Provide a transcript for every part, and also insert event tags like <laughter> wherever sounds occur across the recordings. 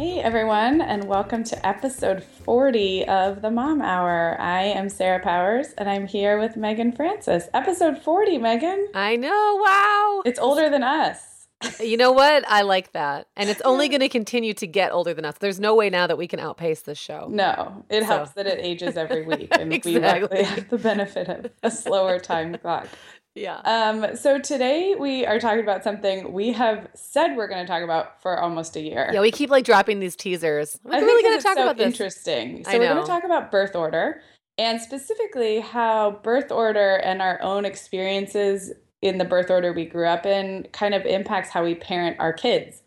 Hey everyone, and welcome to episode 40 of the Mom Hour. I am Sarah Powers, and I'm here with Meagan Francis. Episode 40, Meagan. I know, wow. It's older than us. You know what? I like that. And it's only <laughs> going to continue to get older than us. There's no way now that we can outpace this show. No, it So. helps that it ages every week, and <laughs> we Exactly. luckily <laughs> have the benefit of a slower time clock. Yeah. Um, so today we are talking about something we have said we're going to talk about for almost a year. Yeah, we keep like dropping these teasers. We're I really going to talk so about this. interesting. So I we're going to talk about birth order and specifically how birth order and our own experiences in the birth order we grew up in kind of impacts how we parent our kids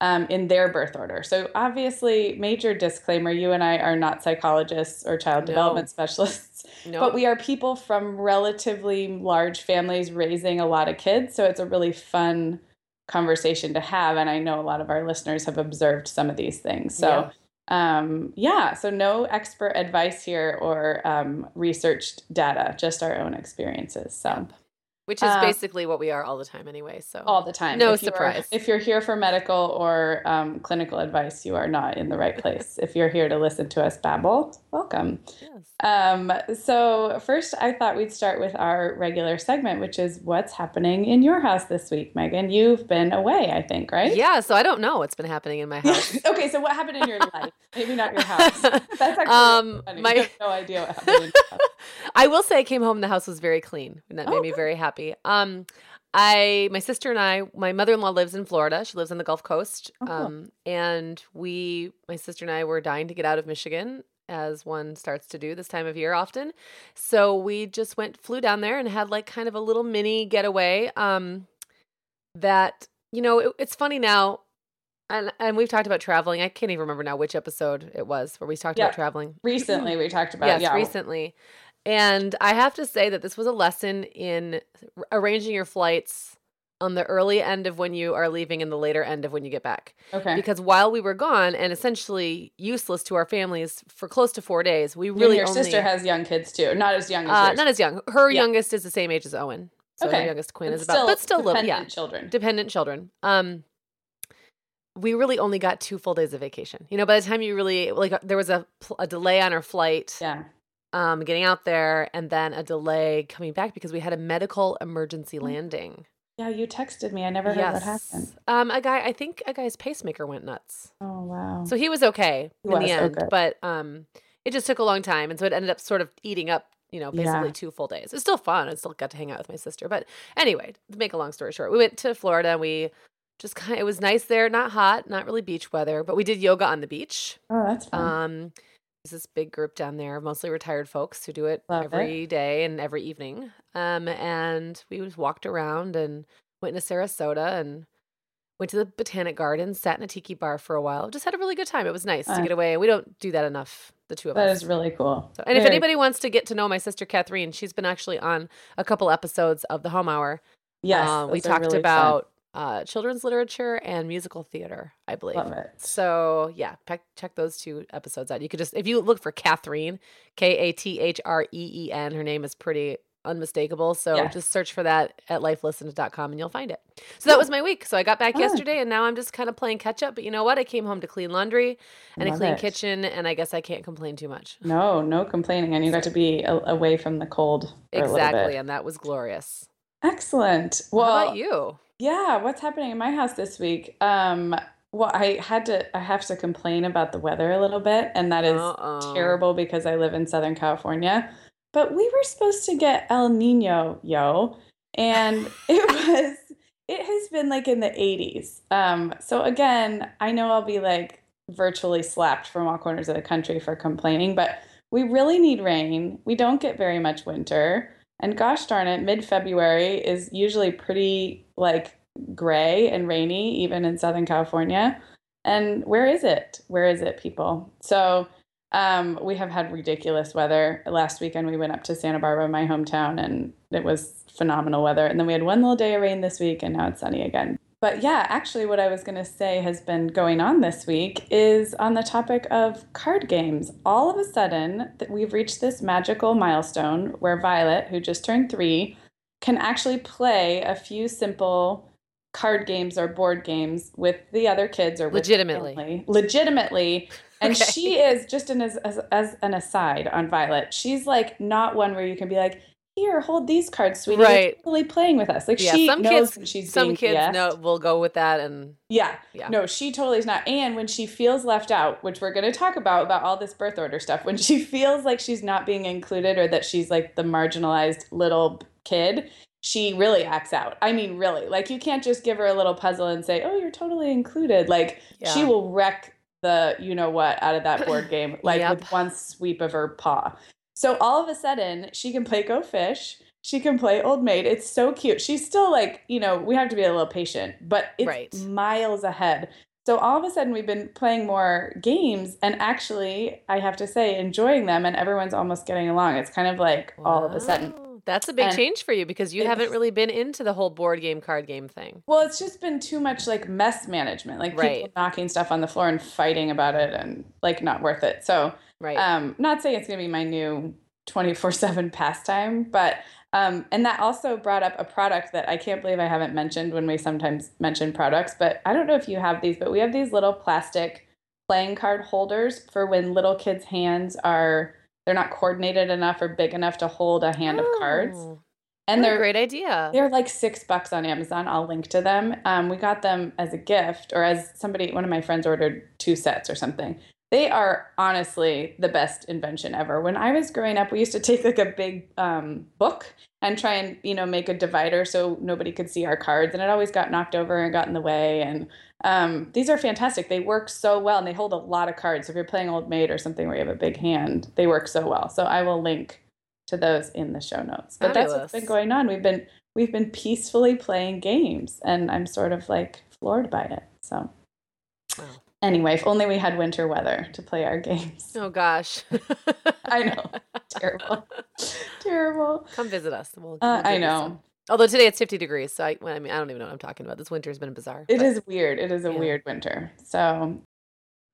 um, in their birth order. So obviously, major disclaimer: you and I are not psychologists or child No. development specialists. No. <laughs> But we are people from relatively large families raising a lot of kids. So it's a really fun conversation to have. And I know a lot of our listeners have observed some of these things. So, um, yeah, so no expert advice here or um, researched data, just our own experiences. So, Which is Uh, basically what we are all the time anyway. So all the time. No If you are- surprise. if you're here for medical or um, clinical advice, you are not in the right place. <laughs> if you're here to listen to us babble, welcome. Yes. Um, so first, I thought we'd start with our regular segment, which is what's happening in your house this week, Meagan. You've been away, I think, right? Yeah, so I don't know what's been happening in my <laughs> house. okay, so what happened in your life? Maybe not your house. <laughs> That's actually Um, funny. my- no idea what happened in your house. I will say I came home and the house was very clean, and that Oh, made me good. very happy. Um, I, my sister and I, my mother-in-law lives in Florida. She lives on the Gulf Coast. Oh, cool. Um, and we, my sister and I, were dying to get out of Michigan, as one starts to do this time of year often. So we just went, flew down there, and had like kind of a little mini getaway. Um, that you know, it, it's funny now. And, and we've talked about traveling. I can't even remember now which episode it was where we talked Yeah. about traveling. Recently, we talked about yes, yeah, recently. And I have to say that this was a lesson in arranging your flights on the early end of when you are leaving and the later end of when you get back. Okay. Because while we were gone and essentially useless to our families for close to four days, we You and really your only sister has young kids too, not as young as uh, not as young. Her Yeah. youngest is the same age as Owen. So Okay. her youngest Quinn But is about, but still little, yeah, dependent children. dependent children. Um, we really only got two full days of vacation. You know, by the time you really like, there was a, a delay on our flight Yeah. Um, getting out there, and then a delay coming back because we had a medical emergency landing. Yeah, you texted me. I never heard what happened. Um, a guy, I think a guy's pacemaker went nuts. Oh wow. So he was okay He in was, the oh, end, but um, it just took a long time, and so it ended up sort of eating up, you know, basically Yeah. two full days. It's still fun. I still got to hang out with my sister, but anyway, to make a long story short, we went to Florida. and We just kind of, it was nice there, not hot, not really beach weather, but we did yoga on the beach. oh, that's fun. Um, there's this big group down there, mostly retired folks who do it Love it. every day and every evening. Um, and we just walked around and went to Sarasota and Went to the Botanic Gardens, sat in a tiki bar for a while. Just had a really good time. It was nice to get away. We don't do that enough, the two of That us. That is really cool. So, and if Very- anybody wants to get to know my sister Kathreen, she's been actually on a couple episodes of the Home Hour. yes, Uh, we talked really fun. Uh, children's literature and musical theater, I believe. Love it. So yeah, check check those two episodes out. You could just if you look for Kathreen, K A T H R E E N, her name is pretty unmistakable. So Yeah. just search for that at lifelistened.com and you'll find it. So that was my week. So I got back Ah. yesterday and now I'm just kind of playing catch up. But you know what? I came home to clean laundry and a clean it. kitchen, and I guess I can't complain too much. No, no complaining, and you got to be a- away from the cold. Exactly, bit. and that was glorious. Excellent. What Well, about you? Yeah, what's happening in my house this week? Um, well, I had to I have to complain about the weather a little bit, and that is Uh-oh. terrible because I live in Southern California. But we were supposed to get El Nino, yo, and <laughs> it was it has been like in the 80s. Um, so again, I know I'll be like virtually slapped from all corners of the country for complaining, but we really need rain. We don't get very much winter. And gosh darn it, mid February is usually pretty like gray and rainy, even in Southern California. And where is it? Where is it, people? So um, we have had ridiculous weather. Last weekend we went up to Santa Barbara, my hometown, and it was phenomenal weather. And then we had one little day of rain this week, and now it's sunny again. But yeah, actually, what I was going to say has been going on this week is on the topic of card games. All of a sudden, that we've reached this magical milestone where Violet, who just turned three, can actually play a few simple card games or board games with the other kids or with Legitimately. family. legitimately and Okay. she is just an as, as as an aside on violet she's like not one where you can be like here hold these cards sweetie. You're Right. totally playing with us. Like Yeah, she some knows kids she's some kids know will go with that and yeah. Yeah. no she totally is not. And when she feels left out which we're going to talk about about all this birth order stuff when she <laughs> feels like she's not being included or that she's like the marginalized little kid she really acts out. I mean really. Like you can't just give her a little puzzle and say oh you're totally included. Like she will wreck the you know what out of that board game like Yep. with one sweep of her paw so all of a sudden she can play go fish she can play old maid it's so cute she's still like you know we have to be a little patient but it's Right. miles ahead so all of a sudden we've been playing more games and actually i have to say enjoying them and everyone's almost getting along it's kind of like all of a sudden That's a big And change for you because you haven't really been into the whole board game card game thing. Well, it's just been too much like mess management, like people Right. knocking stuff on the floor and fighting about it, and like not worth it. So, Right. um, not saying it's gonna be my new twenty four seven pastime, but um, and that also brought up a product that I can't believe I haven't mentioned when we sometimes mention products, but I don't know if you have these, but we have these little plastic playing card holders for when little kids' hands are they're not coordinated enough or big enough to hold a hand of cards, Oh, and what they're a great idea. they're like six bucks on Amazon. I'll link to them. Um, we got them as a gift, or as somebody, one of my friends ordered two sets or something. They are honestly the best invention ever. When I was growing up, we used to take like a big um, book and try and you know make a divider so nobody could see our cards, and it always got knocked over and got in the way. And um, these are fantastic. They work so well, and they hold a lot of cards. So if you're playing Old Maid or something where you have a big hand, they work so well. So I will link to those in the show notes. But that's what's been going on. We've been we've been peacefully playing games, and I'm sort of like floored by it. So Wow. Anyway, if only we had winter weather to play our games. Oh gosh. I know. Terrible. <laughs> Terrible. Come visit us. We'll, Uh, we'll I know. some. Although today it's 50 degrees, so I, well, I mean, I don't even know what I'm talking about. This winter has been bizarre. It but- is weird. It is a Yeah. weird winter. So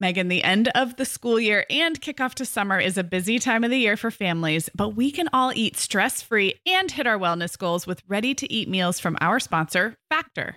Meagan, the end of the school year and kickoff to summer is a busy time of the year for families, but we can all eat stress free and hit our wellness goals with ready to eat meals from our sponsor, Factor.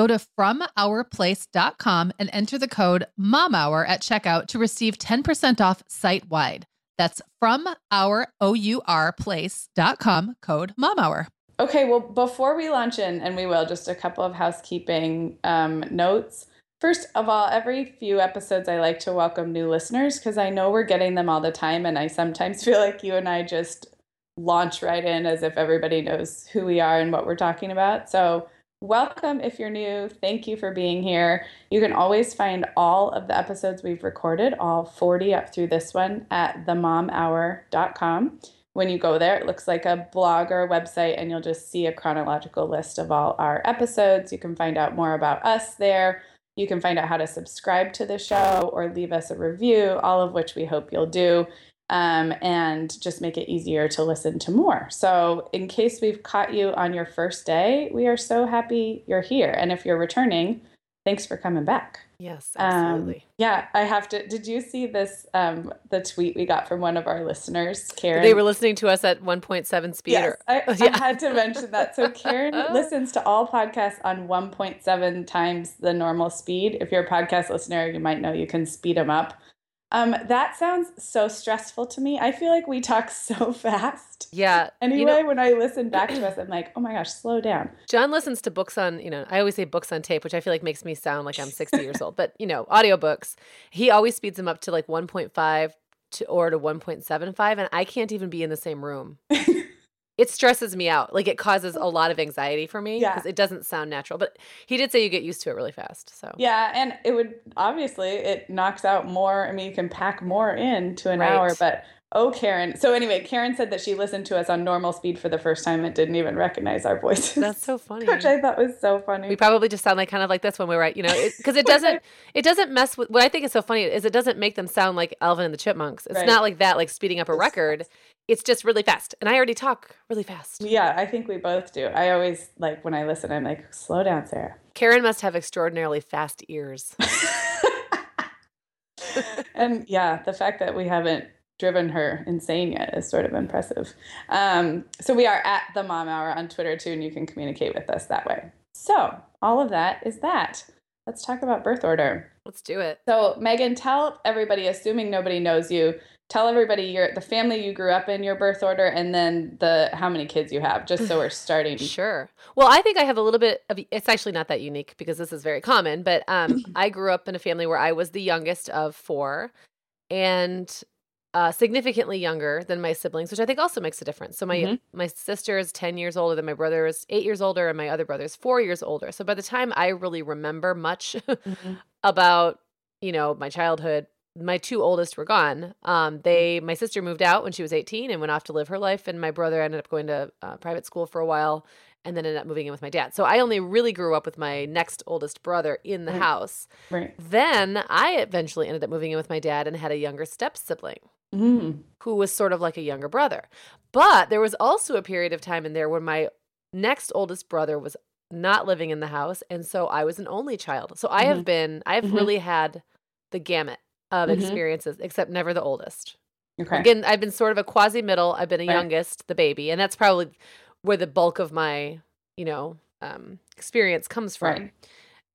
Go to FromOurPlace.com and enter the code MOMHOUR at checkout to receive 10% off site wide. That's from our code MOMHOUR. Okay, well, before we launch in, and we will, just a couple of housekeeping um, notes. First of all, every few episodes, I like to welcome new listeners because I know we're getting them all the time. And I sometimes <laughs> feel like you and I just launch right in as if everybody knows who we are and what we're talking about. So, Welcome if you're new. Thank you for being here. You can always find all of the episodes we've recorded, all 40 up through this one, at themomhour.com. When you go there, it looks like a blog or a website, and you'll just see a chronological list of all our episodes. You can find out more about us there. You can find out how to subscribe to the show or leave us a review, all of which we hope you'll do um, and just make it easier to listen to more. So, in case we've caught you on your first day, we are so happy you're here. And if you're returning, thanks for coming back. Yes, absolutely. Um, yeah, I have to. Did you see this? Um, the tweet we got from one of our listeners, Karen. They were listening to us at 1.7 speed. Yes, I, <laughs> yeah. I had to mention that. So Karen <laughs> listens to all podcasts on 1.7 times the normal speed. If you're a podcast listener, you might know you can speed them up. Um, that sounds so stressful to me. I feel like we talk <laughs> so fast. Yeah. Anyway, you know, when I listen back to us, I'm like, oh my gosh, slow down. John listens to books on, you know, I always say books on tape, which I feel like makes me sound like I'm 60 years old, but you know, audiobooks. He always speeds them up to like 1.5 to or to 1.75 and I can't even be in the same room. <laughs> it stresses me out. Like it causes a lot of anxiety for me because yeah. it doesn't sound natural. But he did say you get used to it really fast. So yeah, and it would obviously it knocks out more. I mean, you can pack more in to an right. hour, but oh, Karen. So anyway, Karen said that she listened to us on normal speed for the first time and didn't even recognize our voices. That's so funny. Which I thought was so funny. We probably just sound like kind of like this when we write, you know, because it, it, doesn't <laughs> it doesn't mess with. What I think is so funny is it doesn't make them sound like Alvin and the Chipmunks. It's right. not like that, like speeding up a record it's just really fast. And I already talk really fast. Yeah, I think we both do. I always like when I listen, I'm like, slow down, Sarah. Karen must have extraordinarily fast ears. <laughs> <laughs> and yeah, the fact that we haven't driven her insane yet is sort of impressive. Um, so we are at the Mom Hour on Twitter too, and you can communicate with us that way. So all of that is that. Let's talk about birth order. Let's do it. So Meagan, tell everybody, assuming nobody knows you, tell everybody your the family you grew up in, your birth order, and then the how many kids you have, just so we're <sighs> starting. sure. Well, I think I have a little bit of. It's actually not that unique because this is very common. But um, <clears throat> I grew up in a family where I was the youngest of four, and uh, significantly younger than my siblings, which I think also makes a difference. So my mm-hmm. my sister is ten years older than my brother is eight years older, and my other brother is four years older. So by the time I really remember much mm-hmm. <laughs> about you know my childhood my two oldest were gone. Um, they, my sister moved out when she was 18 and went off to live her life, and my brother ended up going to uh, private school for a while, and then ended up moving in with my dad. So I only really grew up with my next oldest brother in the Right. house. Right. Then I eventually ended up moving in with my dad and had a younger step sibling Mm. who was sort of like a younger brother. But there was also a period of time in there where my next oldest brother was not living in the house, and so I was an only child. So I have been, I've Mhm. really had the gamut of Mhm. experiences, except never the oldest. Okay. Again, I've been sort of a quasi middle. I've been a Right. youngest, the baby, and that's probably where the bulk of my, you know, um, experience comes from. Right.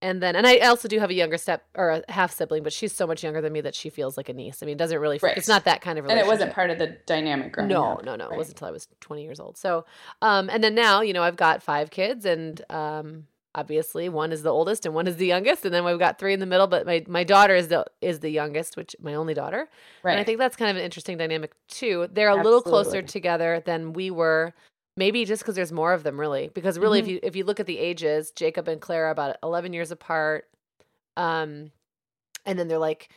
And then, and I also do have a younger step or a half sibling, but she's so much younger than me that she feels like a niece. I mean, it doesn't really, Right. it's not that kind of And it wasn't part of the dynamic growing No, up. no, no. It wasn't until I was 20 years old. So, um, and then now, you know, I've got five kids, and um, obviously one is the oldest and one is the youngest, and then we've got three in the middle. But my my daughter is the is the youngest, which my only daughter, Right. and I think that's kind of an interesting dynamic too. They're a little closer together than we were. Maybe just because there's more of them, really. Because really, Mhm. if you if you look at the ages, Jacob and Clara about 11 years apart, um, and then they're like,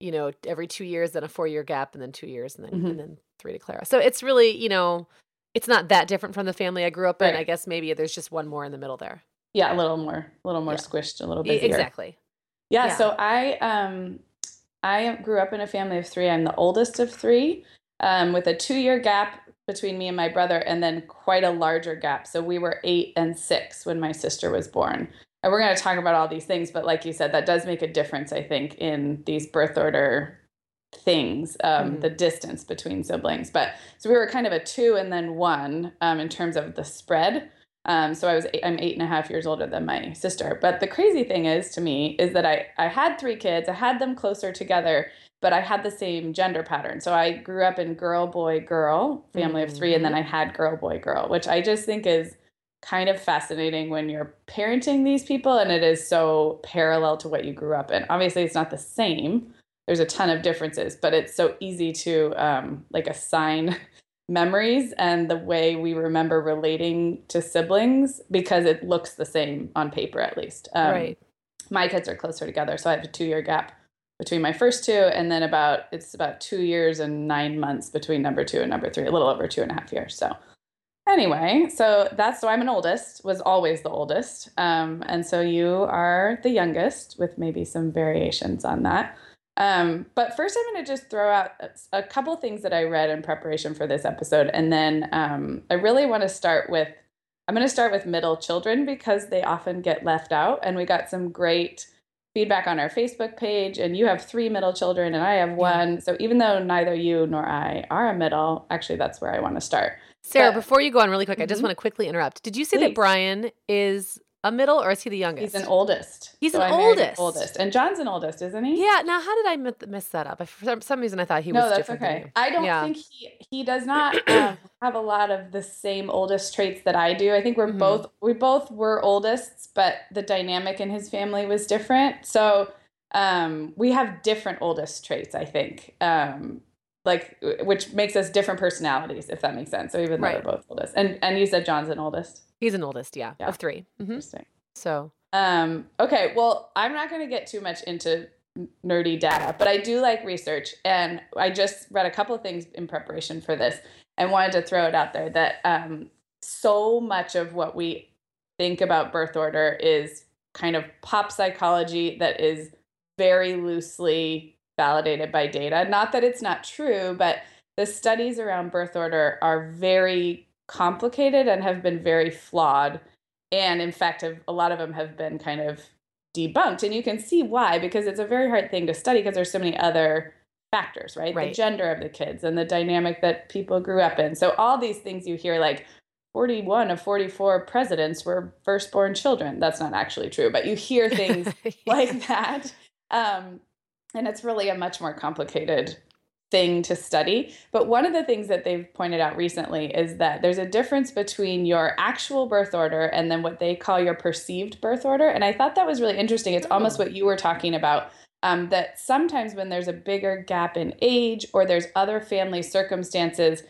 you know, every two years, then a four year gap, and then two years, and then Mhm. and then three to Clara. So it's really, you know, it's not that different from the family I grew up in. I guess maybe there's just one more in the middle there. Yeah, a little more, a little more Yeah. squished, a little busier. Exactly. Yeah, Yeah. so I um I grew up in a family of three. I'm the oldest of three, um, with a two year gap between me and my brother, and then quite a larger gap. So we were eight and six when my sister was born. And we're going to talk about all these things, but like you said, that does make a difference, I think, in these birth order things, um, Mhm. the distance between siblings. But so we were kind of a two and then one um, in terms of the spread. Um, so I was eight, I'm eight and a half years older than my sister. But the crazy thing is to me is that I I had three kids. I had them closer together, but I had the same gender pattern. So I grew up in girl boy girl family of three, and then I had girl boy girl, which I just think is kind of fascinating when you're parenting these people, and it is so parallel to what you grew up in. Obviously, it's not the same. There's a ton of differences, but it's so easy to um, like assign memories and the way we remember relating to siblings because it looks the same on paper at least. Um, right. my kids are closer together so i have a two year gap between my first two and then about it's about two years and nine months between number two and number three a little over two and a half years so. Anyway so that's so i'm an oldest was always the oldest um, and so you are the youngest with maybe some variations on that um, but first, I'm going to just throw out a, couple things that I read in preparation for this episode, and then um, I really want to start with. I'm going to start with middle children because they often get left out, and we got some great feedback on our Facebook page. And you have three middle children, and I have one. So even though neither you nor I are a middle, actually, that's where I want to start. Sarah, But- before you go on really quick, I just Mhm. want to quickly interrupt. Did you say Please. that Brian is a middle or is he the youngest? He's an oldest. He's So an oldest. Oldest, and John's an oldest, isn't he? Yeah. Now, how did I mess that up? I, for some, reason, I thought he no, was that's different. than okay. I don't Yeah. think he he does not um, <clears throat> have a lot of the same oldest traits that I do. I think we're Mhm. both we both were oldest, but the dynamic in his family was different. So um, we have different oldest traits. I think. Um, like which makes us different personalities if that makes sense so even though Right. we're both oldest and and you said john's an oldest He's an oldest, yeah, Yeah. of 3 hmm interesting So, um, okay, well, I'm not going to get too much into nerdy data, but I do like research. And I just read a couple of things in preparation for this and wanted to throw it out there that um, so much of what we think about birth order is kind of pop psychology that is very loosely validated by data. Not that it's not true, but the studies around birth order are very complicated and have been very flawed and in fact have, a lot of them have been kind of debunked and you can see why because it's a very hard thing to study because there's so many other factors right? the gender of the kids and the dynamic that people grew up in so all these things you hear like 41 of 44 presidents were firstborn children that's not actually true but you hear things <laughs> like that. Um, and it's really a much more complicated thing to study. But one of the things that they've pointed out recently is that there's a difference between your actual birth order and then what they call your perceived birth order. And I thought that was really interesting. It's almost Oh. what you were talking about. Um, that sometimes when there's a bigger gap in age or there's other family circumstances,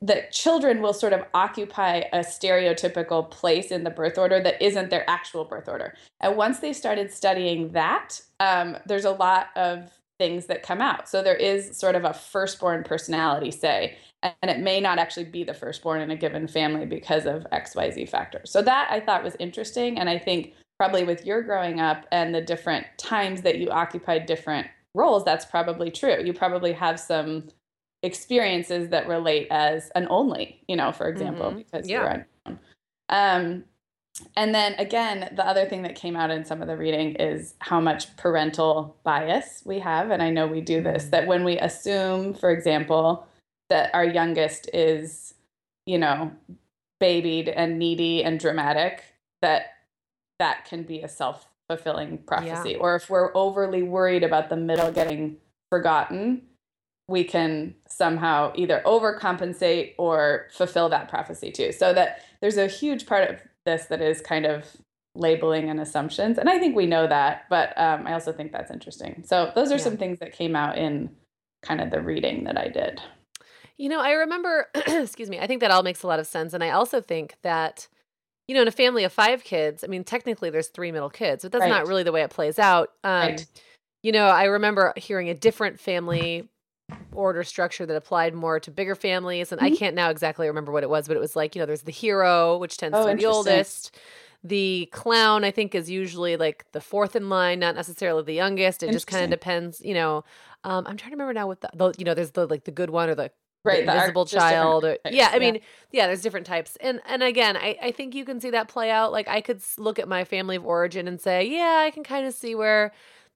that children will sort of occupy a stereotypical place in the birth order that isn't their actual birth order. And once they started studying that, um, there's a lot of things that come out. So there is sort of a firstborn personality, say, and it may not actually be the firstborn in a given family because of XYZ factors. So that I thought was interesting. And I think probably with your growing up and the different times that you occupied different roles, that's probably true. You probably have some experiences that relate as an only, you know, for example, mm-hmm. because yeah. you're on. Um, and then again, the other thing that came out in some of the reading is how much parental bias we have. And I know we do this mm. that when we assume, for example, that our youngest is, you know, babied and needy and dramatic, that that can be a self fulfilling prophecy. Yeah. Or if we're overly worried about the middle getting forgotten, we can somehow either overcompensate or fulfill that prophecy too. So that there's a huge part of this that is kind of labeling and assumptions. And I think we know that, but um, I also think that's interesting. So those are yeah. some things that came out in kind of the reading that I did. You know, I remember, <clears throat> excuse me, I think that all makes a lot of sense. And I also think that, you know, in a family of five kids, I mean, technically there's three middle kids, but that's right. not really the way it plays out. Um, right. You know, I remember hearing a different family order structure that applied more to bigger families. And mm-hmm. I can't now exactly remember what it was, but it was like, you know, there's the hero, which tends oh, to be the oldest. The clown, I think, is usually like the fourth in line, not necessarily the youngest. It just kind of depends, you know. Um, I'm trying to remember now what the, the, you know, there's the like the good one or the right the invisible the child or, yeah i mean yeah there's different types and and again I, I think you can see that play out like i could look at my family of origin and say yeah i can kind of see where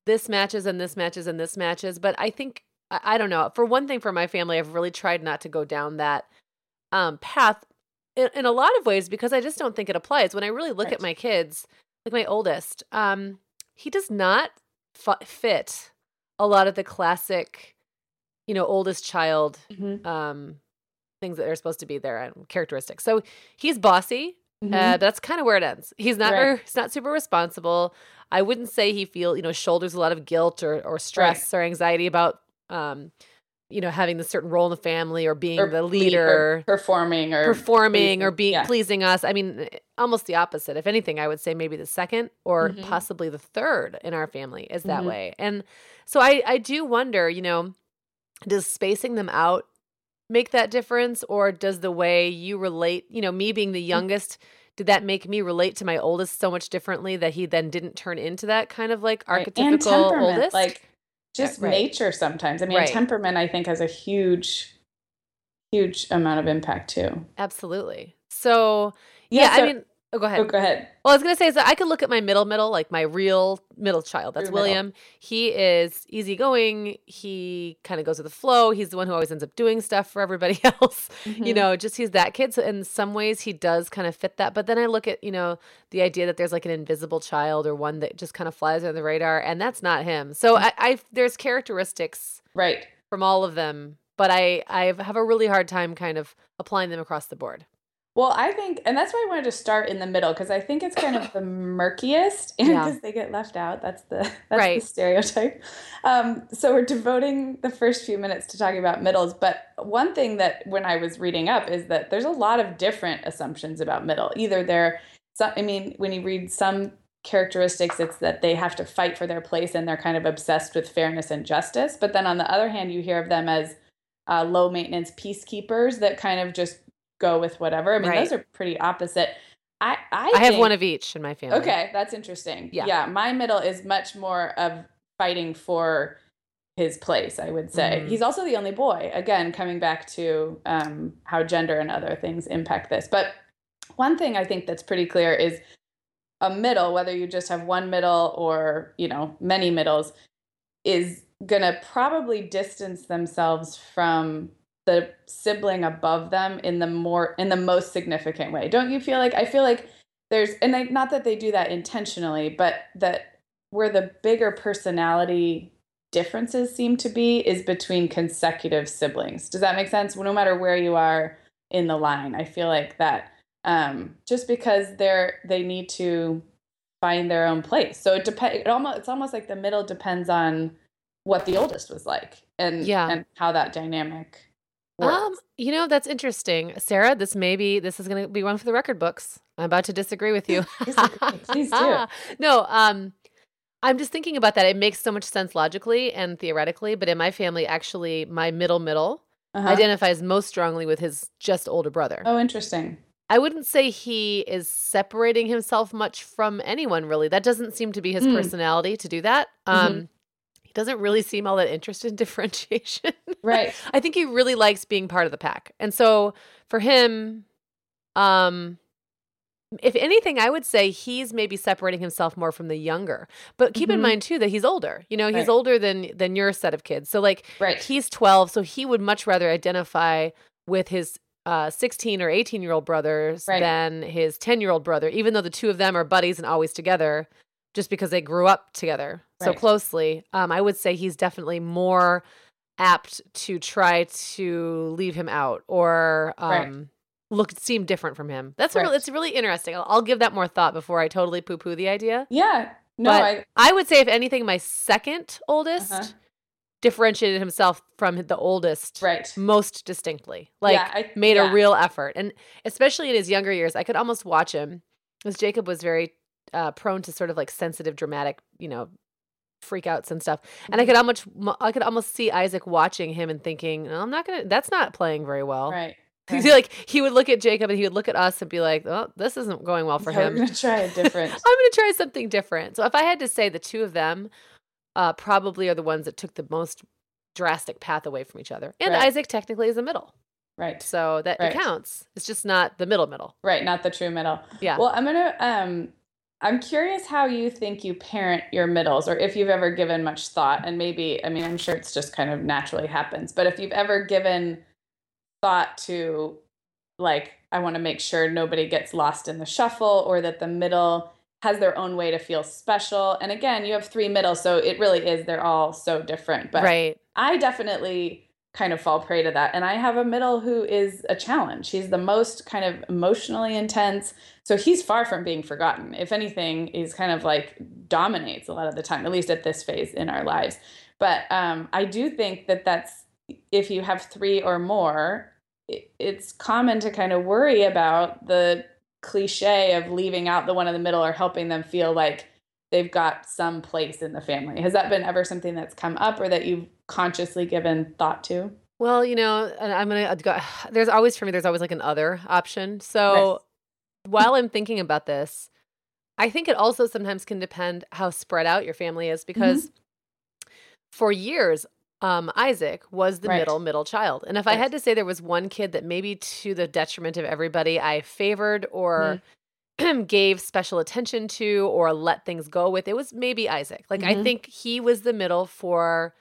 this matches and this matches and this matches but i think I, I don't know. For one thing, for my family, I've really tried not to go down that um, path in, in, a lot of ways because I just don't think it applies. When I really look right. at my kids, like my oldest, um, he does not f- fit a lot of the classic, you know, oldest child mm-hmm. um, things that are supposed to be there and characteristics. So he's bossy. Uh, mm-hmm. Uh, that's kind of where it ends. He's not right. <laughs> he's not super responsible. I wouldn't say he feel you know shoulders a lot of guilt or or stress right. or anxiety about um, you know, having the certain role in the family or being or the leader, or performing or performing pleasing. or being yeah. pleasing us. I mean, almost the opposite. If anything, I would say maybe the second or mm-hmm. possibly the third in our family is that mm-hmm. way. And so I, I do wonder, you know, does spacing them out make that difference or does the way you relate, you know, me being the mm. youngest, did that make me relate to my oldest so much differently that he then didn't turn into that kind of like archetypical right. oldest? Like just right. nature sometimes. I mean, right. temperament, I think, has a huge, huge amount of impact too. Absolutely. So, yeah, yeah so, I mean, oh, go ahead. Oh, go ahead. Well, I was going to say, so I could look at my middle, middle, like my real middle child. That's Your William. Middle. He is easygoing. He kind of goes with the flow. He's the one who always ends up doing stuff for everybody <laughs> else. Mm-hmm. You know, just he's that kid. So in some ways, he does kind of fit that. But then I look at, you know, the idea that there's like an invisible child or one that just kind of flies under the radar, and that's not him. So mm-hmm. I, I there's characteristics right from all of them, but I I have a really hard time kind of applying them across the board. Well, I think, and that's why I wanted to start in the middle because I think it's kind of the murkiest, <laughs> and because yeah. they get left out. That's the that's right. the stereotype. Um, so we're devoting the first few minutes to talking about middles. But one thing that when I was reading up is that there's a lot of different assumptions about middle. Either they're, I mean, when you read some characteristics, it's that they have to fight for their place and they're kind of obsessed with fairness and justice. But then on the other hand, you hear of them as uh, low maintenance peacekeepers that kind of just go with whatever. I mean, right. those are pretty opposite. I I, I have one of each in my family. Okay, that's interesting. Yeah. yeah, my middle is much more of fighting for his place. I would say mm. he's also the only boy. Again, coming back to um, how gender and other things impact this. But one thing I think that's pretty clear is a middle, whether you just have one middle or you know many middles, is gonna probably distance themselves from the sibling above them in the more in the most significant way. Don't you feel like I feel like there's and they, not that they do that intentionally, but that where the bigger personality differences seem to be is between consecutive siblings. Does that make sense? no matter where you are in the line, I feel like that um, just because they're they need to find their own place. So it depends. It almost it's almost like the middle depends on what the oldest was like and yeah. and how that dynamic um, you know, that's interesting. Sarah, this may be this is gonna be one for the record books. I'm about to disagree with you. <laughs> Please do. <laughs> no, um, I'm just thinking about that. It makes so much sense logically and theoretically, but in my family, actually, my middle middle Uh-huh. identifies most strongly with his just older brother. Oh, interesting. I wouldn't say he is separating himself much from anyone, really. That doesn't seem to be his Mm. personality to do that. Um, He doesn't really seem all that interested in <laughs> differentiation. Right. I think he really likes being part of the pack. And so for him, um, if anything, I would say he's maybe separating himself more from the younger. But keep in Mhm. mind too that he's older. You know, he's Right. older than than your set of kids. So like Right. he's 12, so he would much rather identify with his uh, 16 or 18 year old brothers Right. than his 10 year old brother, even though the two of them are buddies and always together, just because they grew up together so closely. Um, I would say he's definitely more apt to try to leave him out or Right. um, look seem different from him. That's Right. real, it's really interesting. I'll, I'll give that more thought before I totally poo poo the idea. Yeah. No, But I I would say, if anything, my second oldest Uh-huh. differentiated himself from the oldest right. most distinctly. Like Yeah, I- made yeah. a real effort, and especially in his younger years, I could almost watch him because Jacob was very uh, prone to sort of like sensitive, dramatic, you know, freakouts and stuff. And I Mm-hmm. could almost, I could almost see Isaac watching him and thinking, no, "I'm not gonna. That's not playing very well." Right. <laughs> He's like he would look at Jacob and he would look at us and be like, "Oh, this isn't going well for Yeah, him." We're gonna try a different. <laughs> I'm going to try something different. So if I had to say the two of them uh, probably are the ones that took the most drastic path away from each other. And Right. Isaac technically is a middle. right. So that Right. it counts. It's just not the middle middle. Right. Not the true middle. Yeah. Well, I'm gonna. Um, I'm curious how you think you parent your middles, or if you've ever given much thought, and maybe, I mean, I'm sure it's just kind of naturally happens, but if you've ever given thought to, like, I want to make sure nobody gets lost in the shuffle, or that the middle has their own way to feel special. And again, you have three middles, so it really is. They're all so different. But right. I definitely kind of fall prey to that. And I have a middle who is a challenge. He's the most kind of emotionally intense. So he's far from being forgotten. If anything, he's kind of like dominates a lot of the time, at least at this phase in our lives. But um, I do think that that's if you have three or more, it, it's common to kind of worry about the cliche of leaving out the one in the middle or helping them feel like they've got some place in the family. Has that been ever something that's come up or that you've consciously given thought to? Well, you know, and I'm going to go. <sighs> There's always, for me, there's always like an other option. So while I'm thinking about this, I think it also sometimes can depend how spread out your family is because Mm-hmm. for years, um, Isaac was the Right. middle middle child, and if I had to say there was one kid that maybe to the detriment of everybody I favored or Mm-hmm. <clears throat> gave special attention to or let things go with, it was maybe Isaac. Like I Mhm. think he was the middle for,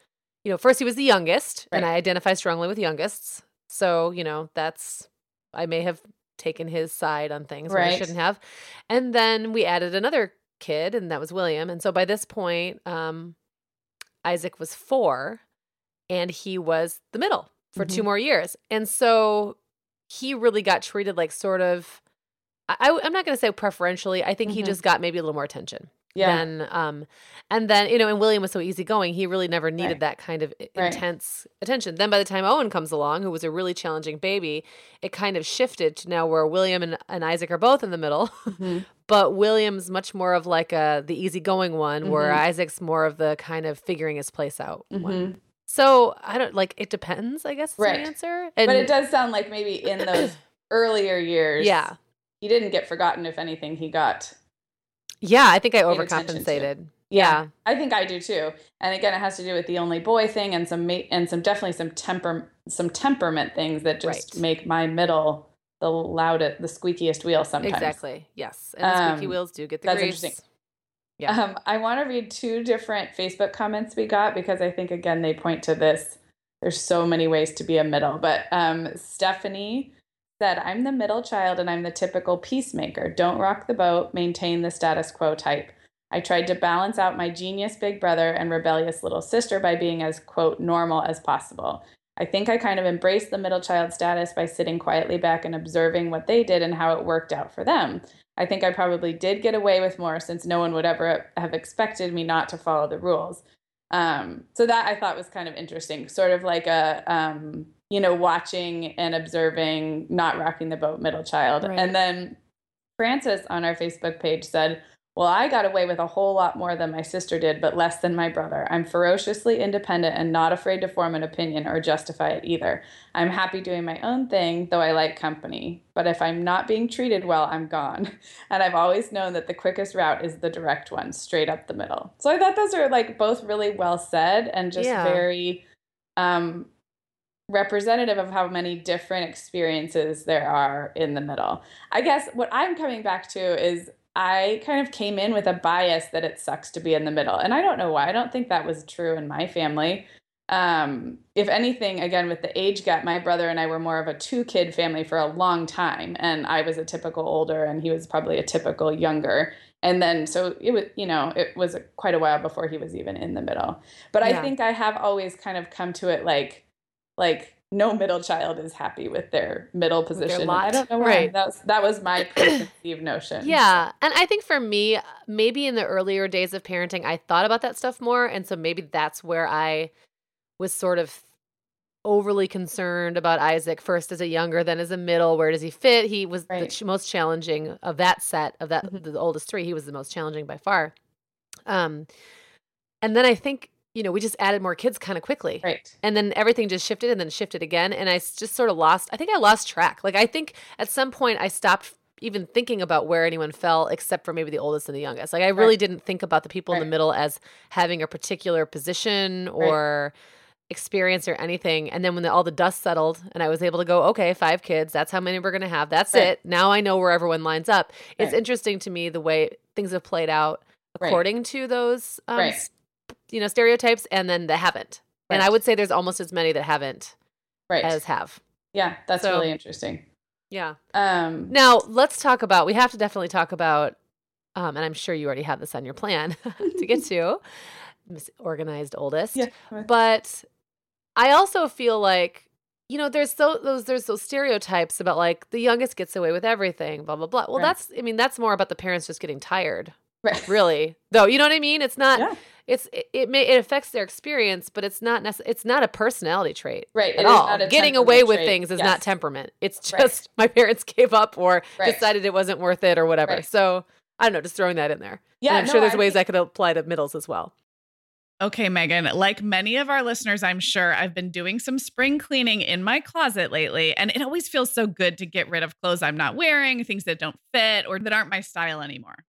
you know, first he was the youngest, and I identify strongly with youngest, so you know that's I may have taken his side on things where I shouldn't have. And then we added another kid, and that was William. And so by this point, um, Isaac was four, and he was the middle for two Mhm. more years. And so he really got treated like sort of. I, I'm not going to say preferentially. I think he Mhm. just got maybe a little more attention Yeah. than um and then you know and william was so easygoing he really never needed Right. that kind of Right. intense attention then by the time owen comes along who was a really challenging baby it kind of shifted to now where william and, and isaac are both in the middle Mhm. <laughs> but william's much more of like a the easygoing one where Mhm. isaac's more of the kind of figuring his place out one. Mhm. so i don't like it depends i guess is Right. the answer and But it does sound like maybe in those <coughs> earlier years, yeah he didn't get forgotten. If anything, he got. Yeah i think i overcompensated yeah I think I do too. And again, it has to do with the only boy thing and some ma- and some definitely some temper some temperament things that just Right. make my middle the loudest, the squeakiest wheel sometimes. exactly yes and the squeaky Um, wheels do get the that's grease interesting. Yeah. Um, I want to read two different Facebook comments we got because I think again they point to this. There's so many ways to be a middle, but um, Stephanie said, "I'm the middle child and I'm the typical peacemaker. Don't rock the boat. Maintain the status quo type. I tried to balance out my genius big brother and rebellious little sister by being as quote normal as possible." I think I kind of embraced the middle child status by sitting quietly back and observing what they did and how it worked out for them. I think I probably did get away with more since no one would ever have expected me not to follow the rules. Um, so that I thought was kind of interesting, sort of like a, um, you know, watching and observing, not rocking the boat middle child. Right. And then Francis on our Facebook page said, Well, I got away with a whole lot more than my sister did, but less than my brother. I'm ferociously independent and not afraid to form an opinion or justify it either. I'm happy doing my own thing, though I like company. But if I'm not being treated well, I'm gone. <laughs> And I've always known that the quickest route is the direct one, straight up the middle. So I thought those are like both really well said and just Yeah. very um, representative of how many different experiences there are in the middle. I guess what I'm coming back to is I kind of came in with a bias that it sucks to be in the middle. And I don't know why. I don't think that was true in my family. Um, if anything, again, with the age gap, my brother and I were more of a two kid family for a long time. And I was a typical older, and he was probably a typical younger. And then, so it was, you know, it was quite a while before he was even in the middle. But Yeah. I think I have always kind of come to it like, like no middle child is happy with their middle position. And I don't know why. Right. That was that was my <clears throat> preconceived notion. Yeah. And I think for me, maybe in the earlier days of parenting, I thought about that stuff more. And so maybe that's where I was sort of overly concerned about Isaac first as a younger, then as a middle. Where does he fit? He was the ch- most challenging of that set of that Mhm. the oldest three. He was the most challenging by far. Um, and then I think you know we just added more kids kind of quickly, Right. and then everything just shifted and then shifted again and I just sort of lost i think i lost track like i think at some point i stopped even thinking about where anyone fell except for maybe the oldest and the youngest like i really Right. didn't think about the people in the middle as having a particular position or experience or anything and then when the, all the dust settled and i was able to go okay five kids that's how many we're going to have that's Right. it now i know where everyone lines up it's interesting to me the way things have played out Right. according to those um, Right. You know stereotypes and then that haven't and i would say there's almost as many that haven't Right. as have. yeah, that's So- really interesting. Yeah. Um, Now let's talk about. We have to definitely talk about, um, and I'm sure you already have this on your plan <laughs> to get to, <laughs> Organized Oldest. yeah. But I also feel like you know there's so those there's those stereotypes about like the youngest gets away with everything, blah blah blah. Well, Right. that's I mean that's more about the parents just getting tired, Right. really. Though you know what I mean? It's not. Yeah. It's it, it may it affects their experience, but it's not necess- It's not a personality trait Right. at it is all. not a Getting away with trait. things is Yes. not temperament. It's Right. just <laughs> my parents gave up or Right. decided it wasn't worth it or whatever. Right. So I don't know, just throwing that in there. Yeah. and I'm no, sure there's I ways think- I could apply to middles as well. Okay, Meagan, like many of our listeners, I'm sure I've been doing some spring cleaning in my closet lately, and it always feels so good to get rid of clothes I'm not wearing, things that don't fit or that aren't my style anymore.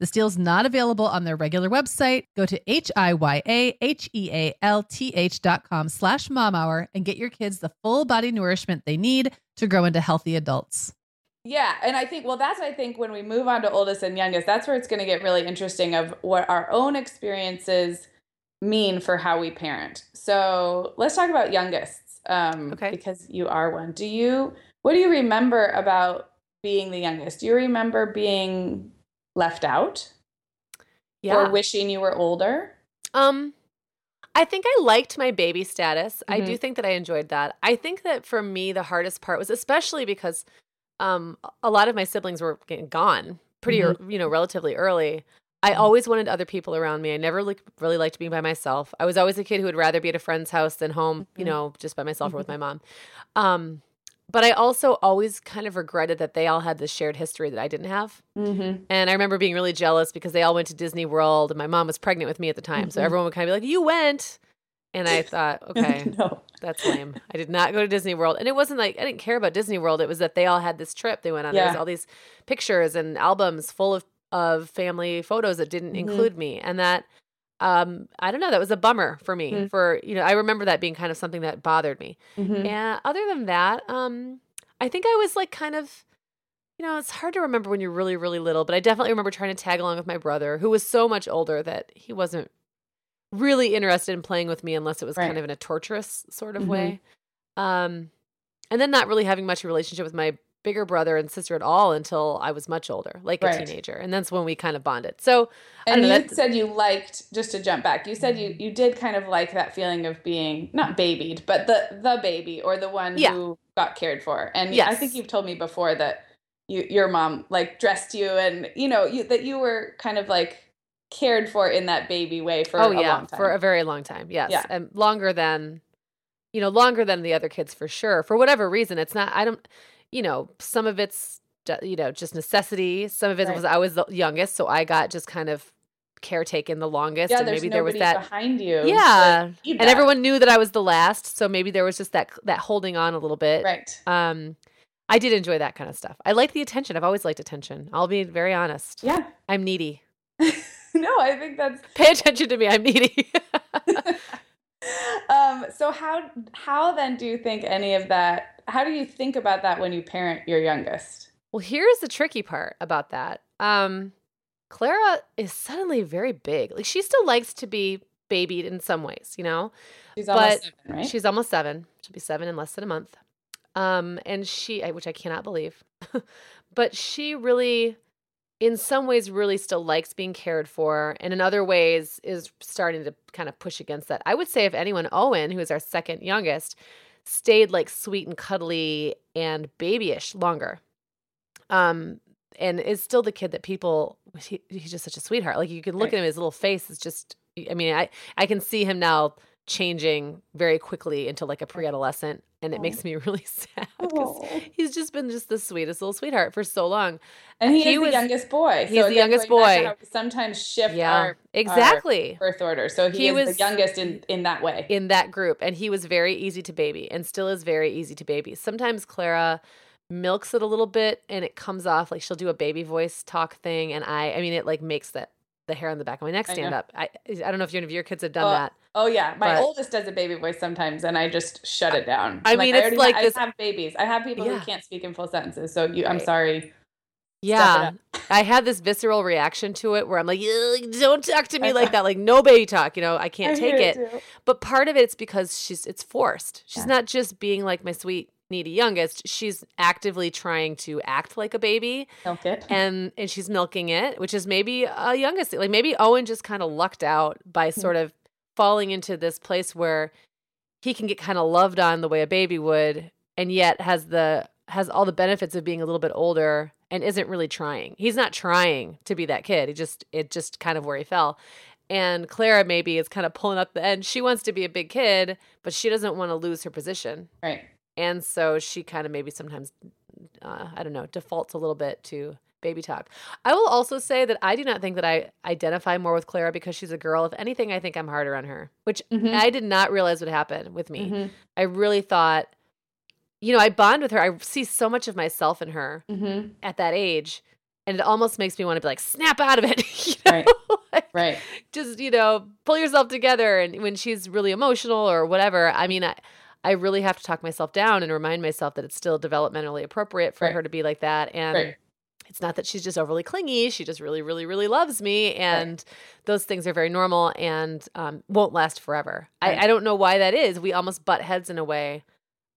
This deal is not available on their regular website. Go to H-I-Y-A-H-E-A-L-T-H dot com slash momhour and get your kids the full body nourishment they need to grow into healthy adults. Yeah, and I think well that's I think when we move on to oldest and youngest, that's where it's going to get really interesting of what our own experiences mean for how we parent. So let's talk about youngest, um, Okay. because you are one. Do you what do you remember about being the youngest? Do you remember being left out Yeah. or wishing you were older? Um, I think I liked my baby status. I Mhm. do think that I enjoyed that. I think that for me, the hardest part was especially because um, a lot of my siblings were getting gone pretty, ear- you know, relatively early. I always wanted other people around me. I never like, really liked being by myself. I was always a kid who would rather be at a friend's house than home, you Mhm. know, just by myself or with my mom. Um, but I also always kind of regretted that they all had this shared history that I didn't have. Mm-hmm. And I remember being really jealous because they all went to Disney World and my mom was pregnant with me at the time. So Mhm. everyone would kind of be like, You went. And I thought, <laughs> okay, no. that's lame. I did not go to Disney World. And it wasn't like I didn't care about Disney World. It was that they all had this trip they went on. There was all these pictures and albums full of, of family photos that didn't Mhm. include me. And that um, I don't know, that was a bummer for me. Mm. For you know, I remember that being kind of something that bothered me. Mhm. And other than that, um, I think I was like kind of, you know, it's hard to remember when you're really, really little, but I definitely remember trying to tag along with my brother, who was so much older that he wasn't really interested in playing with me unless it was Right. kind of in a torturous sort of Mhm. way. Um, and then not really having much relationship with my bigger brother and sister at all until I was much older, like Right. a teenager. And that's when we kind of bonded. So And you said you liked just to jump back. You said you mm-hmm. you did kind of like that feeling of being not babied, but the the baby or the one Yeah. who got cared for. And I think you've told me before that you your mom like dressed you and you know you that you were kind of like cared for in that baby way for oh a yeah, long time. for a very long time. Yes, Yeah. and longer than, you know, longer than the other kids for sure. For whatever reason, it's not. I don't, you know, some of it's you know just necessity. Some of it Right. was I was the youngest, so I got just kind of caretaken the longest, yeah, and maybe there was nobody that. behind you. Yeah, and everyone knew that I was the last, so maybe there was just that that holding on a little bit. right. Um, I did enjoy that kind of stuff. I like the attention. I've always liked attention. I'll be very honest. Yeah. I'm needy. <laughs> no, I think that's Pay attention to me. I'm needy. <laughs> um, so how how then do you think any of that? How do you think about that when you parent your youngest? Well, here's the tricky part about that. Um, Clara is suddenly very big. Like she still likes to be babied in some ways, you know. She's almost But seven, right? She's almost seven. She'll be seven in less than a month. Um, and she, which I cannot believe, <laughs> but she really, in some ways, really still likes being cared for, and in other ways, is starting to kind of push against that. I would say, if anyone, Owen, who is our second youngest, stayed like sweet and cuddly and babyish longer. Um, and is still the kid that people. He, he's just such a sweetheart. Like you can look Right. at him, his little face is just. I mean, I I can see him now changing very quickly into like a pre-adolescent and it makes me <laughs> really sad 'cause Oh. he's just been just the sweetest little sweetheart for so long And he, He is was- the youngest boy. he's the again, youngest going back to boy. sometimes shift yeah our exactly birth order. So he, He was- the youngest in in that way. in that group and he was very easy to baby and still is very easy to baby sometimes clara milks it a little bit and it comes off like she'll do a baby voice talk thing and i i mean it like makes that the hair on the back of my neck stand know. up i i don't know if any of your kids have done Oh, that Oh yeah, my But- oldest does a baby voice sometimes, and I just shut it down. I I'm mean, I it's like ha- this- I have babies. I have people Yeah. who can't speak in full sentences. So you, I'm sorry. yeah <laughs> i had this visceral reaction to it where i'm like don't talk to me like <laughs> that like no baby talk you know i can't I take it too. But part of it's because she's it's forced. She's Yeah. not just being like my sweet needy youngest. She's actively trying to act like a baby Milk it. and and she's milking it, which is maybe a youngest like maybe Owen just kind of lucked out by Hmm. sort of falling into this place where he can get kind of loved on the way a baby would and yet has the has all the benefits of being a little bit older and isn't really trying. He's not trying to be that kid. He just it just kind of where he fell. And Clara maybe is kind of pulling up the end. She wants to be a big kid, but she doesn't want to lose her position. right. And so she kind of maybe sometimes, uh, I don't know, defaults a little bit to baby talk. I will also say that I do not think that I identify more with Clara because she's a girl. If anything, I think I'm harder on her, which Mhm. I did not realize would happen with me. Mhm. I really thought, you know, I bond with her. I see so much of myself in her Mhm. at that age. And it almost makes me want to be like, snap out of it. <laughs> you know? Right. <laughs> Like, Right. just you know pull yourself together and when she's really emotional or whatever i mean i I really have to talk myself down and remind myself that it's still developmentally appropriate for Right. her to be like that. And Right. It's not that she's just overly clingy. She just really, really, really loves me. And those things are very normal and um, won't last forever. Right. I, I don't know why that is. We almost butt heads in a way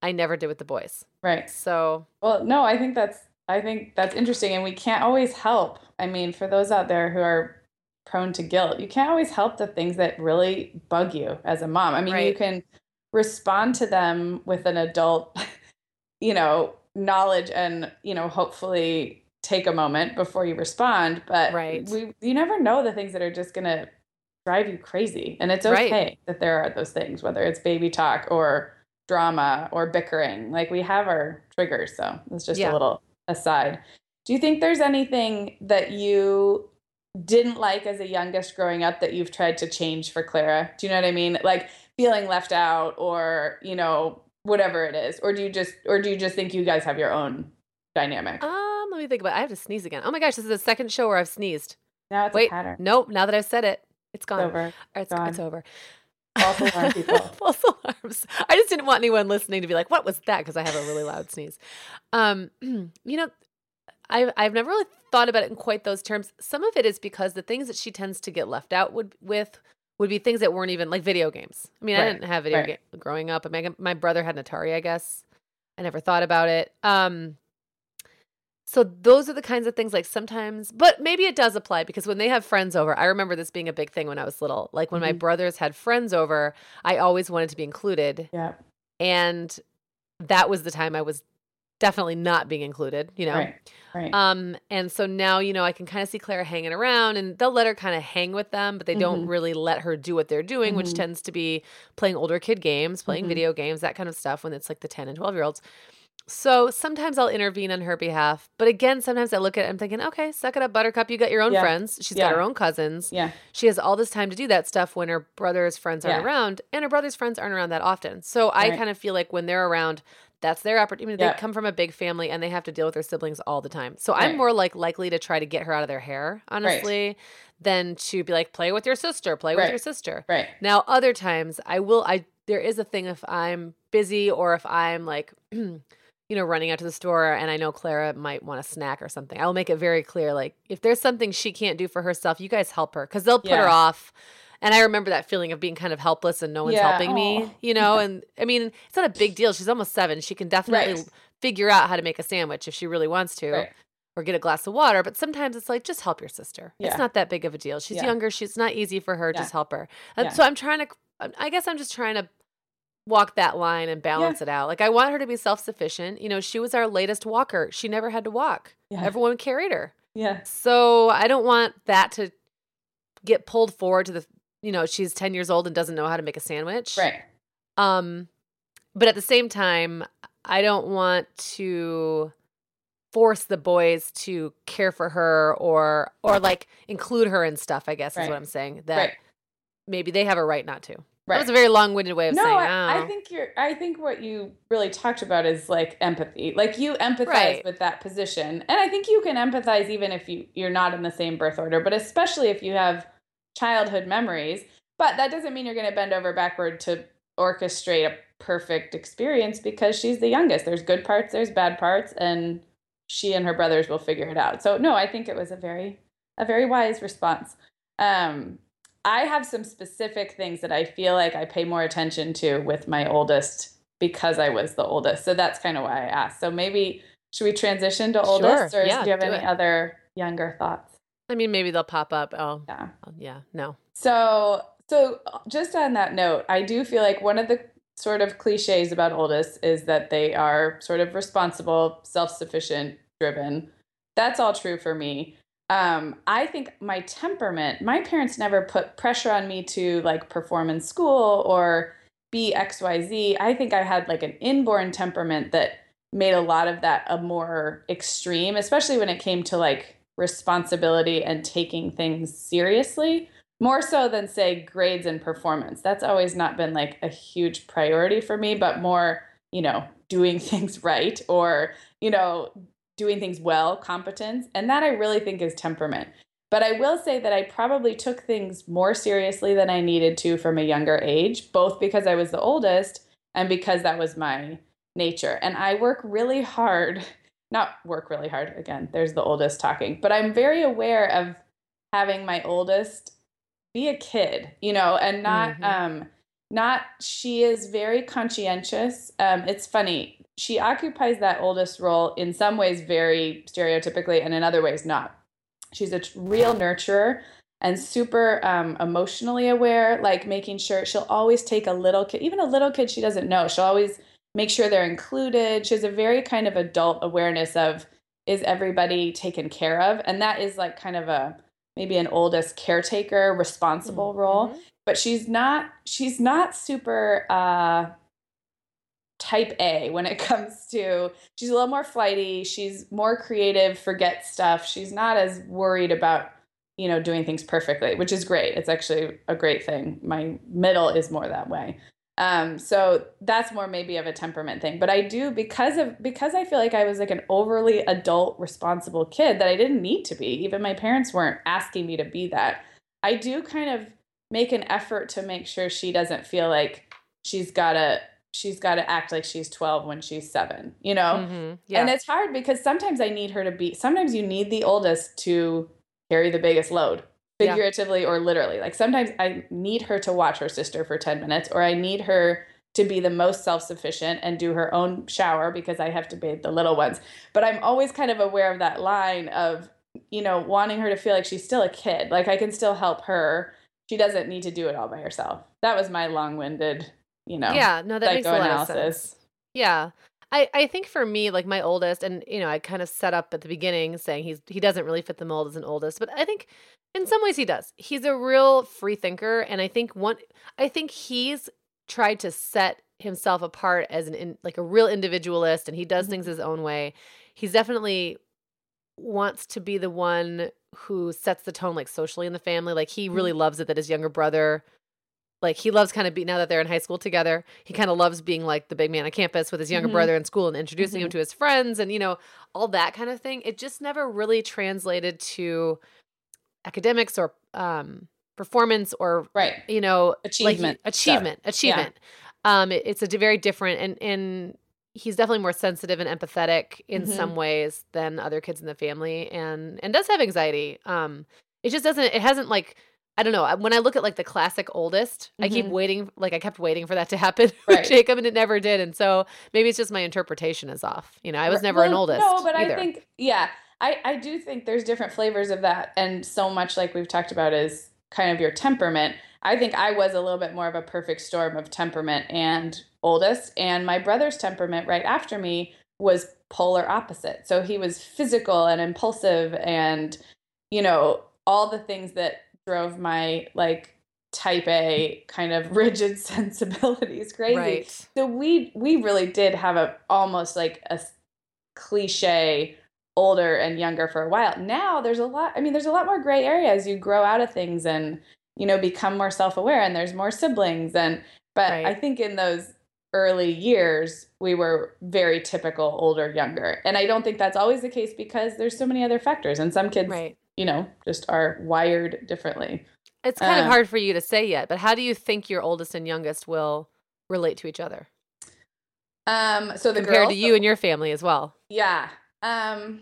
I never did with the boys. Right. So, Well, no, I think that's I think that's interesting and we can't always help. I mean, for those out there who are prone to guilt, you can't always help the things that really bug you as a mom. I mean, you can respond to them with an adult, <laughs> you know, knowledge and, you know, hopefully take a moment before you respond, but Right. we you never know the things that are just going to drive you crazy. And it's Right. okay that there are those things, whether it's baby talk or drama or bickering. Like we have our triggers. So it's just Yeah. a little aside. Do you think there's anything that you didn't like as a youngest growing up that you've tried to change for Clara? Do you know what I mean? Like feeling left out or, you know, whatever it is. Or do you just or do you just think you guys have your own dynamic? um, let me think about it. I have to sneeze again. Oh my gosh, this is the second show where I've sneezed. now it's Wait, a pattern. nope. Now that I've said it, it's It's gone. over. It's, Gone. it's over. False alarm, <laughs> people. False alarms. I just didn't want anyone listening to be like, "What was that?" Because I have a really loud sneeze. Um, <clears throat> you know, I've I've never really thought about it in quite those terms. Some of it is because the things that she tends to get left out would with would be things that weren't even like video games. I mean, I didn't have video right. game growing up. I mean, my brother had an Atari. I guess I never thought about it. Um, so those are the kinds of things like sometimes, but maybe it does apply because when they have friends over, I remember this being a big thing when I was little. Like when my Mhm. brothers had friends over, I always wanted to be included. Yeah. And that was the time I was definitely not being included, you know? Right. Right. Um, and so now, you know, I can kind of see Clara hanging around and they'll let her kind of hang with them, but they don't Mhm. really let her do what they're doing, which Mhm. tends to be playing older kid games, playing Mhm. video games, that kind of stuff when it's like the 10 and 12 year olds. So sometimes I'll intervene on her behalf. But again, sometimes I look at it, I'm thinking, okay, suck it up, Buttercup. You got your own Yeah. friends. She's got her own cousins. yeah. She has all this time to do that stuff when her brother's friends aren't Yeah. around, and her brother's friends aren't around that often. So I Right. kind of feel like when they're around, that's their opportunity. Yeah. They come from a big family and they have to deal with their siblings all the time. So Right. I'm more like likely to try to get her out of their hair, honestly, than to be like, play with your sister, play with your sister. Right. Now, other times I will, I, there is a thing if I'm busy or if I'm like, <clears throat> you know, running out to the store and I know Clara might want a snack or something, I'll make it very clear like, if there's something she can't do for herself, you guys help her because they'll put her off. And I remember that feeling of being kind of helpless and no one's Yeah. helping me, you know? And I mean, it's not a big deal. She's almost seven. She can definitely Right. figure out how to make a sandwich if she really wants to. Right. Or get a glass of water, but sometimes it's like just help your sister. Yeah. It's not that big of a deal. She's Yeah. younger. She's not easy for her. Yeah. Just help her. And Yeah. So I'm trying to. I guess I'm just trying to walk that line and balance it out. Like I want her to be self sufficient. You know, she was our latest walker. She never had to walk. Yeah. Everyone carried her. Yeah. So I don't want that to get pulled forward to the. You know, she's ten years old and doesn't know how to make a sandwich. Right. Um, but at the same time, I don't want to force the boys to care for her or or like include her in stuff. I guess is what I'm saying. That Right. maybe they have a right not to. Right. That was a very long-winded way of no, saying. I, oh. I think you're. I think what you really talked about is like empathy. Like you empathize Right. with that position, and I think you can empathize even if you you're not in the same birth order, but especially if you have childhood memories. But that doesn't mean you're going to bend over backward to orchestrate a perfect experience because she's the youngest. There's good parts, there's bad parts, and she and her brothers will figure it out. So no, I think it was a very a very wise response. Um, I have some specific things that I feel like I pay more attention to with my oldest because I was the oldest. So that's kind of why I asked. So maybe should we transition to oldest, Sure. or Yeah, do you have do any it. other younger thoughts? I mean, maybe they'll pop up. Oh, Yeah. oh, yeah. No. So, so uh, just on that note, I do feel like one of the sort of cliches about oldest is that they are sort of responsible, self-sufficient, driven. That's all true for me. Um, I think my temperament, my parents never put pressure on me to like perform in school or be XYZ. I think I had like an inborn temperament that made a lot of that a more extreme, especially when it came to like responsibility and taking things seriously more so than say grades and performance that's always not been like a huge priority for me but more you know doing <laughs> things right or you know doing things well competence and that i really think is temperament but i will say that i probably took things more seriously than i needed to from a younger age both because i was the oldest and because that was my nature. And I work really hard, <laughs> not work really hard, again, there's the oldest talking, but I'm very aware of having my oldest be a kid, you know, and not, mm-hmm. um, not, she is very conscientious. Um, it's funny. She occupies that oldest role in some ways very stereotypically and in other ways not. She's a real nurturer and super um, emotionally aware, like making sure she'll always take a little kid, even a little kid she doesn't know. She'll always make sure they're included. She has a very kind of adult awareness of is everybody taken care of? And that is like kind of a maybe an oldest caretaker responsible mm-hmm. role. But she's not she's not super uh type A when it <laughs> comes to she's a little more flighty, she's more creative, forget stuff. She's not as worried about you know doing things perfectly which is great it's actually a great thing my middle is more that way um, so that's more maybe of a temperament thing. But I do because of because I feel like I was like an overly adult responsible kid that I didn't need to be. Even my parents weren't asking me to be that. I do kind of make an effort to make sure she doesn't feel like she's gotta she's gotta act like she's 12 when she's seven, you know? Mm-hmm. Yeah. And it's hard because sometimes I need her to be sometimes you need the oldest to carry the biggest load figuratively yeah. or literally. Like sometimes I need her to watch her sister for 10 minutes, or I need her to be the most self sufficient and do her own shower because I have to bathe the little ones. But I'm always kind of aware of that line of, you know, wanting her to feel like she's still a kid. Like I can still help her. She doesn't need to do it all by herself. That was my long winded, you know. Yeah, no, that makes a lot of sense. Yeah. I, I think for me, like my oldest, and you know, I kind of set up at the beginning saying he's he doesn't really fit the mold as an oldest, but I think in some ways he does. He's a real free thinker, and I think one, I think he's tried to set himself apart as an in, like a real individualist, and he does mm-hmm. things his own way. He's definitely wants to be the one who sets the tone like socially in the family. Like he really mm-hmm. loves it that his younger brother like he loves kind of being now that they're in high school together he kind of loves being like the big man on campus with his younger mm-hmm. brother in school and introducing mm-hmm. him to his friends and you know all that kind of thing it just never really translated to academics or um performance or right you know achievement like, achievement stuff. achievement yeah. um it, it's a very different and and he's definitely more sensitive and empathetic in mm-hmm. some ways than other kids in the family and and does have anxiety um it just doesn't it hasn't like I don't know. When I look at like the classic oldest, mm-hmm. I keep mm-hmm. waiting. Like I kept waiting for that to happen <laughs> right. with Jacob, and it never did. And so maybe it's just my interpretation is off. You know, I was never well, an oldest. No, but either. I think yeah, I I do think there's different flavors of that, and so much like we've talked about is kind of your temperament. I think I was a little bit more of a perfect storm of temperament and oldest, and my brother's temperament right after me was polar opposite. So he was physical and impulsive, and you know all the things that drove my like type A kind of <laughs> rigid sensibilities crazy. Right. So we we really did have a almost like a cliche older and younger for a while. Now there's a lot I mean there's a lot more gray areas you grow out of things and you know become more self-aware and there's more siblings and but right. I think in those early years we were very typical older younger. And I don't think that's always the case because there's so many other factors and some kids right you know, just are wired differently. It's kind of hard for you to say yet, but how do you think your oldest and youngest will relate to each other? Um, so the compared girls, to you and your family as well. Yeah. Um,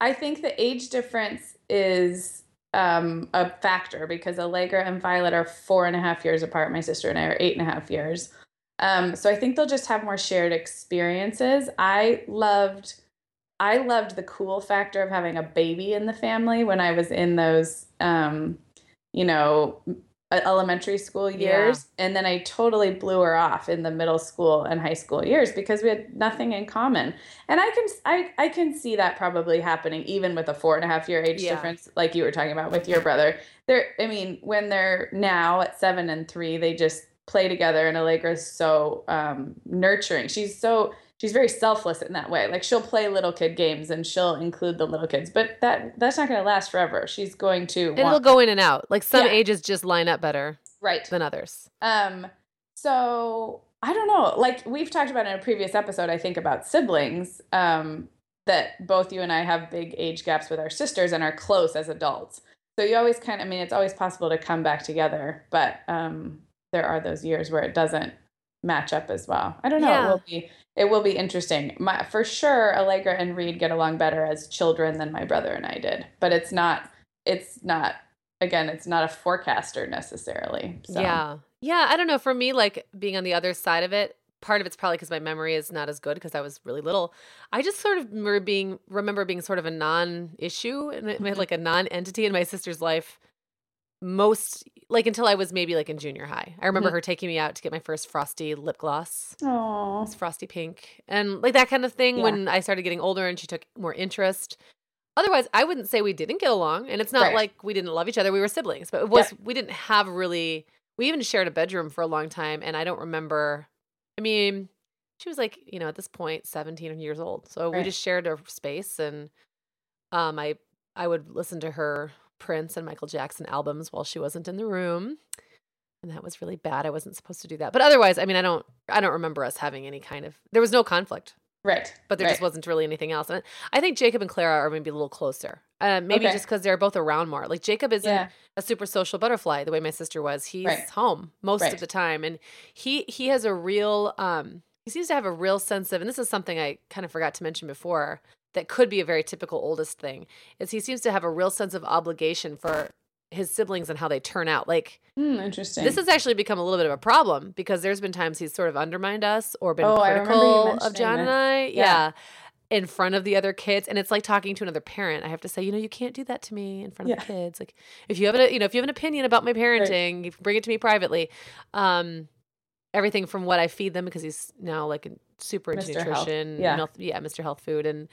I think the age difference is um, a factor because Allegra and Violet are four and a half years apart. My sister and I are eight and a half years. Um, so I think they'll just have more shared experiences. I loved I loved the cool factor of having a baby in the family when I was in those, um, you know, elementary school years. Yeah. And then I totally blew her off in the middle school and high school years because we had nothing in common. And I can, I, I can see that probably happening even with a four and a half year age yeah. difference, like you were talking about with your brother. They're, I mean, when they're now at seven and three, they just play together and Allegra's so um, nurturing. She's so, she's very selfless in that way. Like she'll play little kid games and she'll include the little kids, but that that's not going to last forever. She's going to It'll want- go in and out. Like some yeah. ages just line up better right than others. Um so I don't know. Like we've talked about in a previous episode I think about siblings um that both you and I have big age gaps with our sisters and are close as adults. So you always kind of I mean it's always possible to come back together, but um there are those years where it doesn't match up as well. I don't know. Yeah. It will be it will be interesting. My, for sure, Allegra and Reed get along better as children than my brother and I did. But it's not. It's not. Again, it's not a forecaster necessarily. So. Yeah. Yeah. I don't know. For me, like being on the other side of it, part of it's probably because my memory is not as good because I was really little. I just sort of remember being remember being sort of a non-issue and Mm-hmm. like a non-entity in my sister's life. Most like until I was maybe like in junior high. I remember Mhm. her taking me out to get my first frosty lip gloss. Oh. It's frosty pink and like that kind of thing Yeah. when I started getting older and she took more interest. Otherwise, I wouldn't say we didn't get along and it's not Right. like we didn't love each other. We were siblings, but it was we didn't have really we even shared a bedroom for a long time and I don't remember I mean, she was like, you know, at this point 17 years old. So we just shared a space and um I I would listen to her Prince and Michael Jackson albums while she wasn't in the room. And that was really bad. I wasn't supposed to do that. But otherwise, I mean, I don't I don't remember us having any kind of there was no conflict, Right. but there right. just wasn't really anything else. And I think Jacob and Clara are maybe a little closer. Uh, maybe Okay. just because they're both around more. Like Jacob isn't Yeah. a super social butterfly the way my sister was. He's Right. home most Right. of the time, and he he has a real um he seems to have a real sense of, and this is something I kind of forgot to mention before that could be a very typical oldest thing is he seems to have a real sense of obligation for his siblings and how they turn out. Like Hmm, interesting. this has actually become a little bit of a problem because there's been times he's sort of undermined us or been Oh, I remember you critical of John and. I. Yeah. Yeah. In front of the other kids. And it's like talking to another parent. I have to say, you know, you can't do that to me in front of the kids. Like if you have a you know, if you have an opinion about my parenting, you can bring it to me privately. Um everything from what I feed them because he's now like super into Mr. Health. nutrition. Yeah. Health- yeah, Mr. Health Food and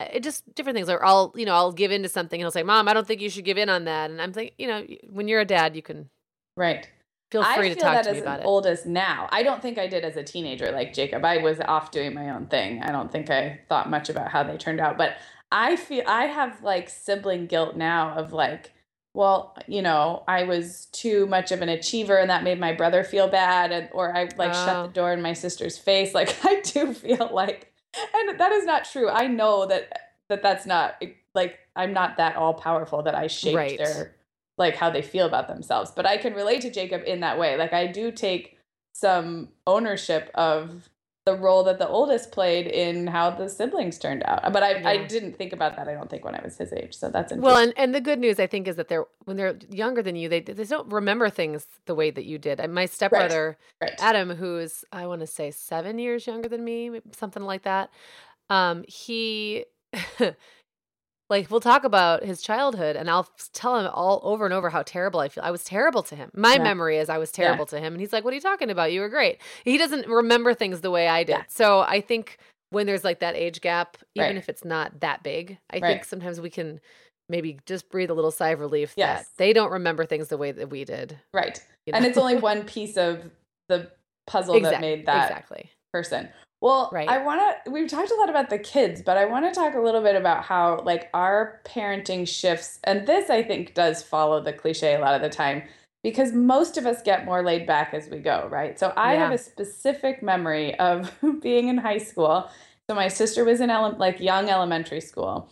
it just different things. Or I'll, you know, I'll give in to something and he'll say, Mom, I don't think you should give in on that. And I'm thinking, you know, when you're a dad, you can right. feel I free feel to talk that to me as about it. oldest now. I don't think I did as a teenager like Jacob. I was off doing my own thing. I don't think I thought much about how they turned out. But I feel I have like sibling guilt now of like, well, you know, I was too much of an achiever and that made my brother feel bad and or I like shut Oh. the door in my sister's face. <laughs> Like I do feel like and that is not true. I know that that that's not eh, like I'm not that all powerful that I shape Right. their like how they feel about themselves. But I can relate to Jacob in that way. Like I do take some ownership of the role that the oldest played in how the siblings turned out. But I, I didn't think about that. I don't think when I was his age. So that's interesting. Well, and, and the good news I think is that they're when they're younger than you, they they don't remember things the way that you did. And my stepbrother right. Adam, who's I want to say seven years younger than me, something like that, um, he <laughs> like we'll talk about his childhood, and I'll tell him all over and over how terrible I feel. I was terrible to him. My Yeah. memory is I was terrible to him, and he's like, "What are you talking about? You were great." He doesn't remember things the way I did. Yeah. So I think when there's like that age gap, even Right. if it's not that big, I Right. think sometimes we can maybe just breathe a little sigh of relief Yes. that they don't remember things the way that we did. right. you And it's only one piece of the puzzle that made that exactly. person. Well, Right. I want to, we've talked a lot about the kids, but I want to talk a little bit about how, like, our parenting shifts. And this, I think, does follow the cliche a lot of the time because most of us get more laid back as we go, right? So I have a specific memory of <laughs> being in high school. So my sister was in ele- like young elementary school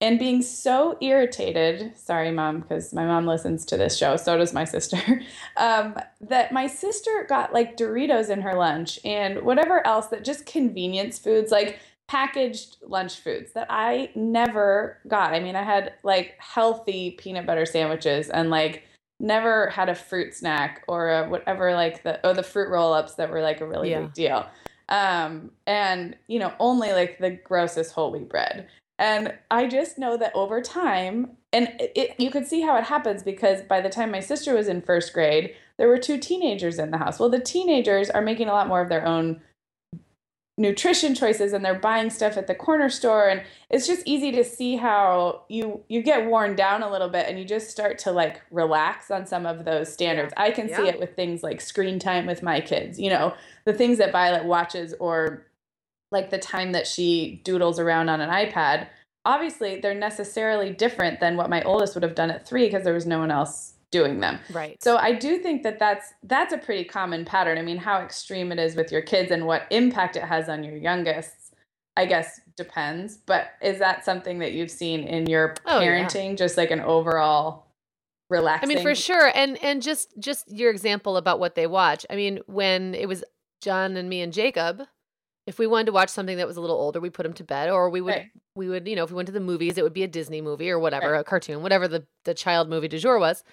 and being so irritated sorry mom because my mom listens to this show so does my <laughs> sister um, that my sister got like doritos in her lunch and whatever else that just convenience foods like packaged lunch foods that i never got. I mean i had like healthy peanut butter sandwiches and like never had a fruit snack or a whatever like the or the fruit roll-ups that were like a really Yeah. big deal. Um and you know only like the grossest whole wheat bread and I just know that over time, and it, it, you could see how it happens because by the time my sister was in first grade, there were two teenagers in the house. Well, the teenagers are making a lot more of their own nutrition choices and they're buying stuff at the corner store and it's just easy to see how you you get worn down a little bit and you just start to like relax on some of those standards. I can see it with things like screen time with my kids, you know, the things that Violet watches or like the time that she doodles around on an iPad, obviously they're necessarily different than what my oldest would have done at three because there was no one else doing them. Right. So I do think that that's that's a pretty common pattern. I mean, how extreme it is with your kids and what impact it has on your youngest, I guess depends. But is that something that you've seen in your Oh, yeah. parenting, just like an overall relaxing? I mean, for sure, and and just just your example about what they watch. I mean, when it was John and me and Jacob, if we wanted to watch something that was a little older, we put him to bed, or we would Right. we would you know if we went to the movies, it would be a Disney movie or whatever, Right. a cartoon, whatever the the child movie du jour was.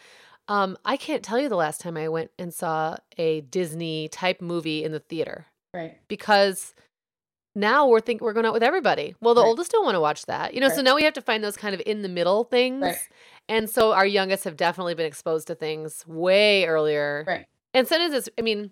Um, I can't tell you the last time I went and saw a Disney type movie in the theater Right. because now we're think we're going out with everybody. Well, the Right. oldest don't want to watch that, you know. So now we have to find those kind of in the middle things, and so our youngest have definitely been exposed to things way earlier, Right. and sometimes it's, I mean,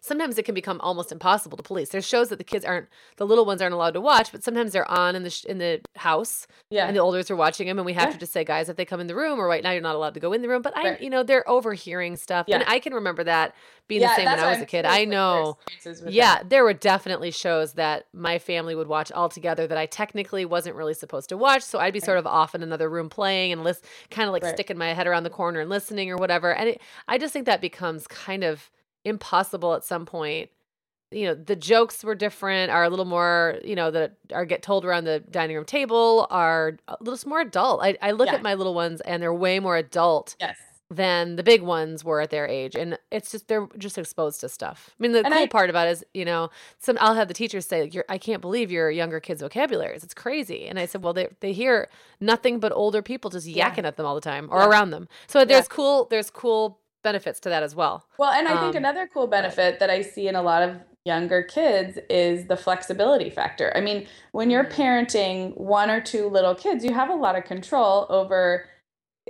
sometimes it can become almost impossible to police. There's shows that the kids aren't, the little ones aren't allowed to watch, but sometimes they're on in the sh- in the house, Yeah. and the olders are watching them, and we have Yeah. to just say, guys, if they come in the room, or right now you're not allowed to go in the room. But I, Right. you know, they're overhearing stuff, and I can remember that being yeah, the same when I was I'm a kid. I know. Yeah, that. there were definitely shows that my family would watch all together that I technically wasn't really supposed to watch. So I'd be sort of off in another room playing and list, kind of like Right. sticking my head around the corner and listening or whatever. And it, I just think that becomes kind of impossible at some point. You know, the jokes were different, are a little more, you know, that are get told around the dining room table are a little more adult. I, I look Yeah. at my little ones and they're way more adult Yes. than the big ones were at their age and it's just they're just exposed to stuff i mean the And cool I- part about it is you know some i'll have the teachers say you're i can't believe your younger kids vocabularies it's crazy and i said well they, they hear nothing but older people just Yeah. yakking at them all the time or Yeah. around them so there's cool there's cool benefits to that as well Well, and I think Um, another cool benefit that I see in a lot of younger kids is the flexibility factor. I mean, when you're Mhm. parenting one or two little kids, you have a lot of control over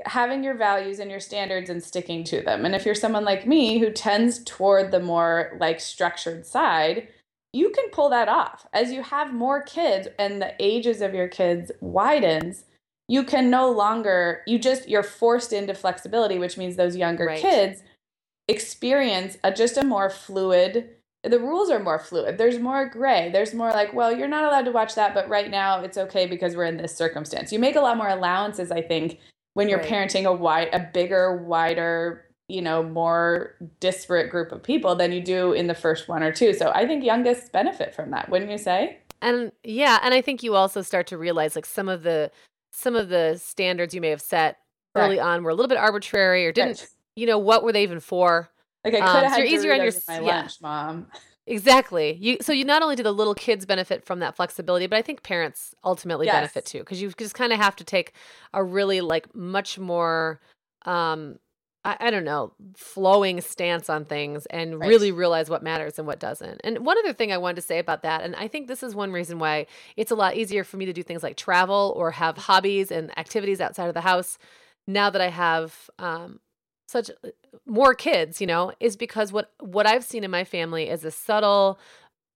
having your values and your standards and sticking to them. And if you're someone like me who tends toward the more like structured side, you can pull that off. As you have more kids and the ages of your kids widens, you can no longer you just you're forced into flexibility, which means those younger Right. kids experience a, just a more fluid the rules are more fluid. There's more gray. There's more like well you're not allowed to watch that but right now it's okay because we're in this circumstance. You make a lot more allowances i think when you're Right. parenting a wide a bigger wider you know more disparate group of people than you do in the first one or two. So i think youngest benefit from that wouldn't you say? And yeah and i think you also start to realize like some of the some of the standards you may have set early on were a little bit arbitrary or didn't you know what were they even for like i could Um, have so you're easier on your my yeah. lunch mom <laughs> Exactly. You so you not only do the little kids benefit from that flexibility, but I think parents ultimately Yes. benefit too because you just kind of have to take a really like much more um I, I don't know, flowing stance on things and Right. really realize what matters and what doesn't. And one other thing I wanted to say about that, and I think this is one reason why it's a lot easier for me to do things like travel or have hobbies and activities outside of the house now that I have um, such uh, more kids, you know, is because what what I've seen in my family is a subtle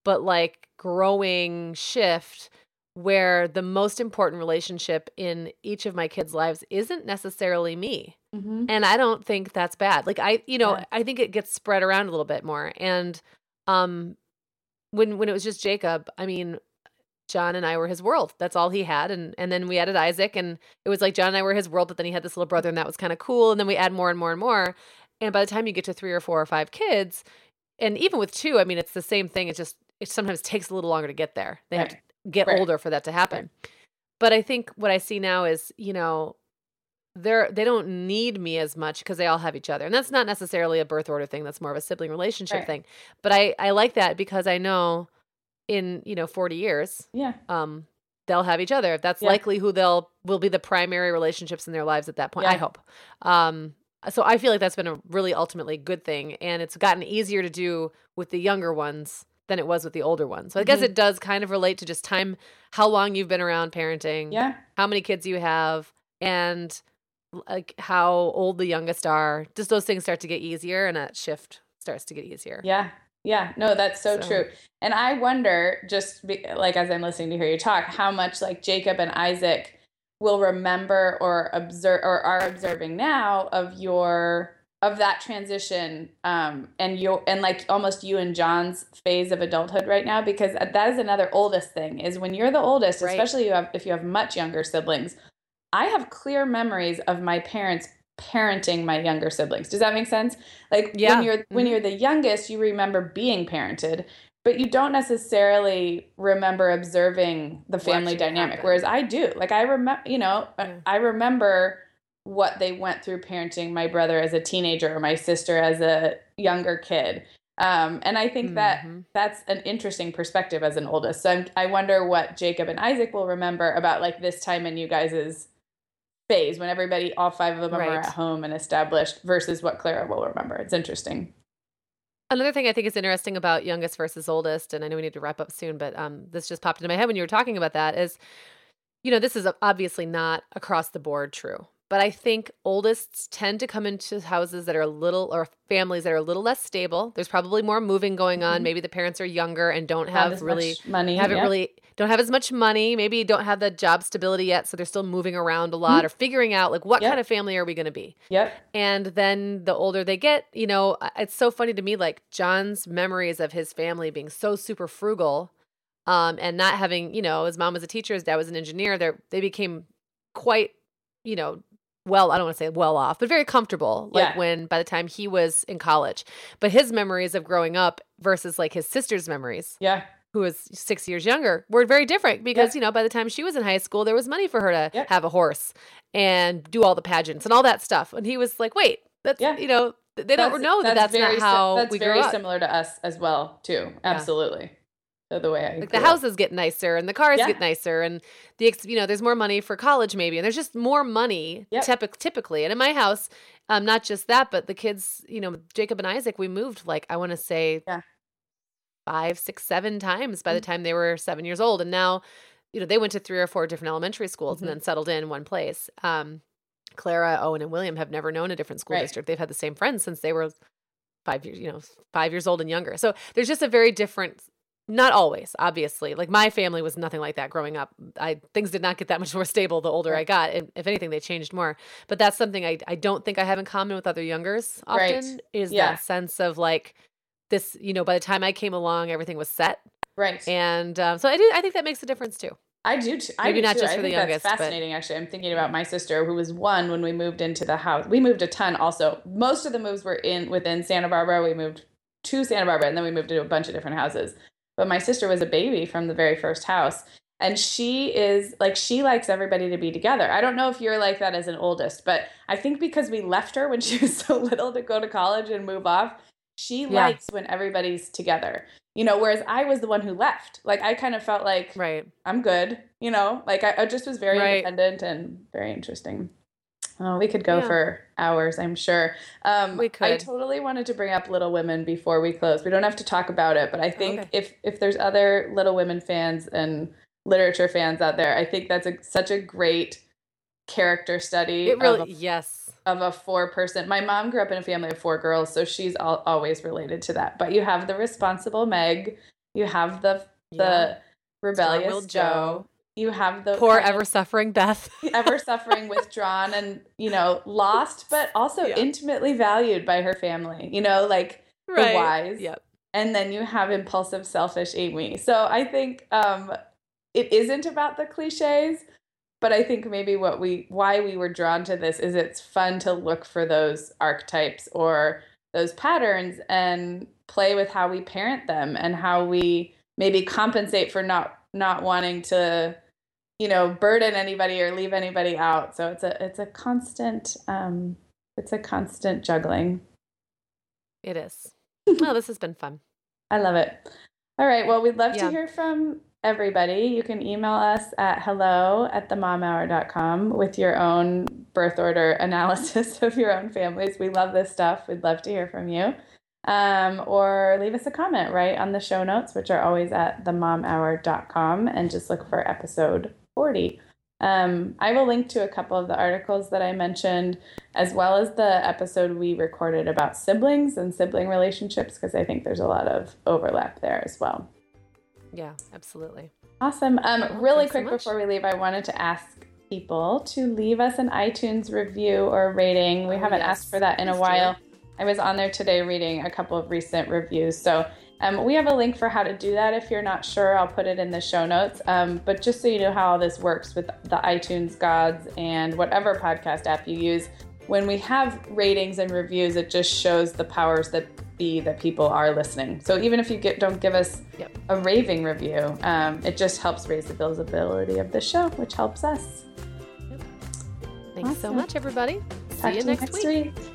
but like growing shift where the most important relationship in each of my kids' lives isn't necessarily me. Mhm. And I don't think that's bad. Like I, you know, Yeah. I think it gets spread around a little bit more. And um when when it was just Jacob, I mean, John and I were his world. That's all he had. And and then we added Isaac and it was like John and I were his world, but then he had this little brother and that was kind of cool. And then we add more and more and more. And by the time you get to three or four or five kids, and even with two, I mean it's the same thing. It just it sometimes takes a little longer to get there. They have to get Right. older for that to happen. But I think what I see now is, you know, they're they don't need me as much because they all have each other. And that's not necessarily a birth order thing that's more of a sibling relationship Right. thing. But i i like that because i know in you know 40 years yeah. um they'll have each other. That's Yeah. likely who they'll will be the primary relationships in their lives at that point i hope. Um so i feel like that's been a really ultimately good thing and it's gotten easier to do with the younger ones than it was with the older ones. So i guess Mhm. it does kind of relate to just time how long you've been around parenting yeah. how many kids you have and like how old the youngest are just those things start to get easier and that shift starts to get easier Yeah. Yeah. No, that's so, So- true. And I wonder, just be, like as I'm listening to hear you talk, how much like Jacob and Isaac will remember or observe or are observing now of your of that transition um and your and like almost you and John's phase of adulthood right now because that is another oldest thing is when you're the oldest Right. especially you have if you have much younger siblings I have clear memories of my parents parenting my younger siblings. Does that make sense? Like Yeah. when you're when Mhm. you're the youngest, you remember being parented, but you don't necessarily remember observing the family Watching dynamic. happen. Whereas I do. Like I remember, you know, I- Yeah. I remember what they went through parenting my brother as a teenager or my sister as a younger kid. Um, and I think that Mm-hmm. that's an interesting perspective as an oldest. So I'm, I wonder what Jacob and Isaac will remember about like this time in you guys' phase when everybody, all five of them are at home and established versus what Clara will remember. It's interesting. Another thing I think is interesting about youngest versus oldest, and I know we need to wrap up soon, but um, this just popped into my head when you were talking about that is, you know, this is obviously not across the board true, but I think oldest tend to come into houses that are a little, or families that are a little less stable. There's probably more moving going on. Mhm. Maybe the parents are younger and don't Not have really money. haven't yeah. really don't have as much money maybe don't have the job stability yet so they're still moving around a lot or figuring out like what Mm-hmm. Yep. kind of family are we going to be Yep. and then the older they get you know it's so funny to me like john's memories of his family being so super frugal um and not having you know his mom was a teacher his dad was an engineer they they became quite you know well i don't want to say well off but very comfortable like Yeah. when by the time he was in college but his memories of growing up versus like his sister's memories Yeah. who was six years younger were very different because Yep. you know by the time she was in high school there was money for her to Yep. have a horse and do all the pageants and all that stuff and he was like wait that's Yeah. you know th- they don't know that that's, very not si- how that's we very similar to us as well too. Absolutely. The way I like the up. houses get nicer and the cars Yeah. get nicer and the ex- you know there's more money for college maybe and there's just more money Yep. typic- typically and in my house um not just that but the kids you know jacob and isaac we moved like i want to say Yeah. five six seven times by the time they were seven years old and now you know they went to three or four different elementary schools Mhm. and then settled in one place um clara owen and william have never known a different school Right. district they've had the same friends since they were five years you know five years old and younger so there's just a very different not always obviously like my family was nothing like that growing up i things did not get that <laughs> much more stable the older i got and if anything they changed more but that's something i, I don't think i have in common with other youngers often Right. is Yeah. that sense of like this you know by the time i came along everything was set Right. and um, so i do i think that makes a difference too I do. Too. I do not too. just I for the think youngest, That's but- fascinating. Actually, I'm thinking about my sister who was one when we moved into the house. We moved a ton. Also, most of the moves were in within Santa Barbara. We moved to Santa Barbara, and then we moved to a bunch of different houses. But my sister was a baby from the very first house, and she is like she likes everybody to be together. I don't know if you're like that as an oldest, but I think because we left her when <laughs> she was so little to go to college and move off, she Yeah. likes when everybody's together. You know, whereas I was the one who left. Like I kind of felt like right I'm good, you know, like I, I just was very Right. independent and very interesting. Oh, we could go Yeah. for hours, I'm sure. Um, We could. I totally wanted to bring up Little Women before we close. We don't have to talk about it, but I think Okay. if if there's other Little Women fans and literature fans out there, I think that's a, such a great character study it really of, a, yes of a four person. My mom grew up in a family of four girls, so she's al- always related to that. But you have the responsible Meg, you have the the Yeah. rebellious Jo. Jo. You have the poor ever suffering beth <laughs> ever suffering, withdrawn, and you know, lost, but also Yeah. intimately valued by her family. You know, like the wise. yep And then you have impulsive, selfish Amy. So I think um, it isn't about the cliches, but I think maybe what we why we were drawn to this is it's fun to look for those archetypes or those patterns and play with how we parent them and how we maybe compensate for not not wanting to you know burden anybody or leave anybody out so it's a it's a constant um it's a constant juggling it is well this has been fun <laughs> I love it. All right. Well, we'd love Yeah. to hear from everybody. You can email us at hello at themomhour.com with your own birth order <laughs> analysis of your own families. We love this stuff. We'd love to hear from you. Um, or leave us a comment right on the show notes, which are always at themomhour.com, and just look for episode 40. Um, I will link to a couple of the articles that I mentioned, as well as the episode we recorded about siblings and sibling relationships, because I think there's a lot of overlap there as well. yeah absolutely Awesome. Um, Well, really thanks so quick before we leave, I wanted to ask people to leave us an iTunes review or rating. We Oh, haven't yes. asked for that in a while. do. I was on there today reading a couple of recent reviews. So um, we have a link for how to do that. If you're not sure, I'll put it in the show notes. Um, but just so you know how all this works with the iTunes gods and whatever podcast app you use, when we have ratings and reviews, it just shows the powers that be that people are listening. So even if you get, don't give us Yep. a raving review, um, it just helps raise the visibility of the show, which helps us. thanks so much everybody see Talk you to you next next week week.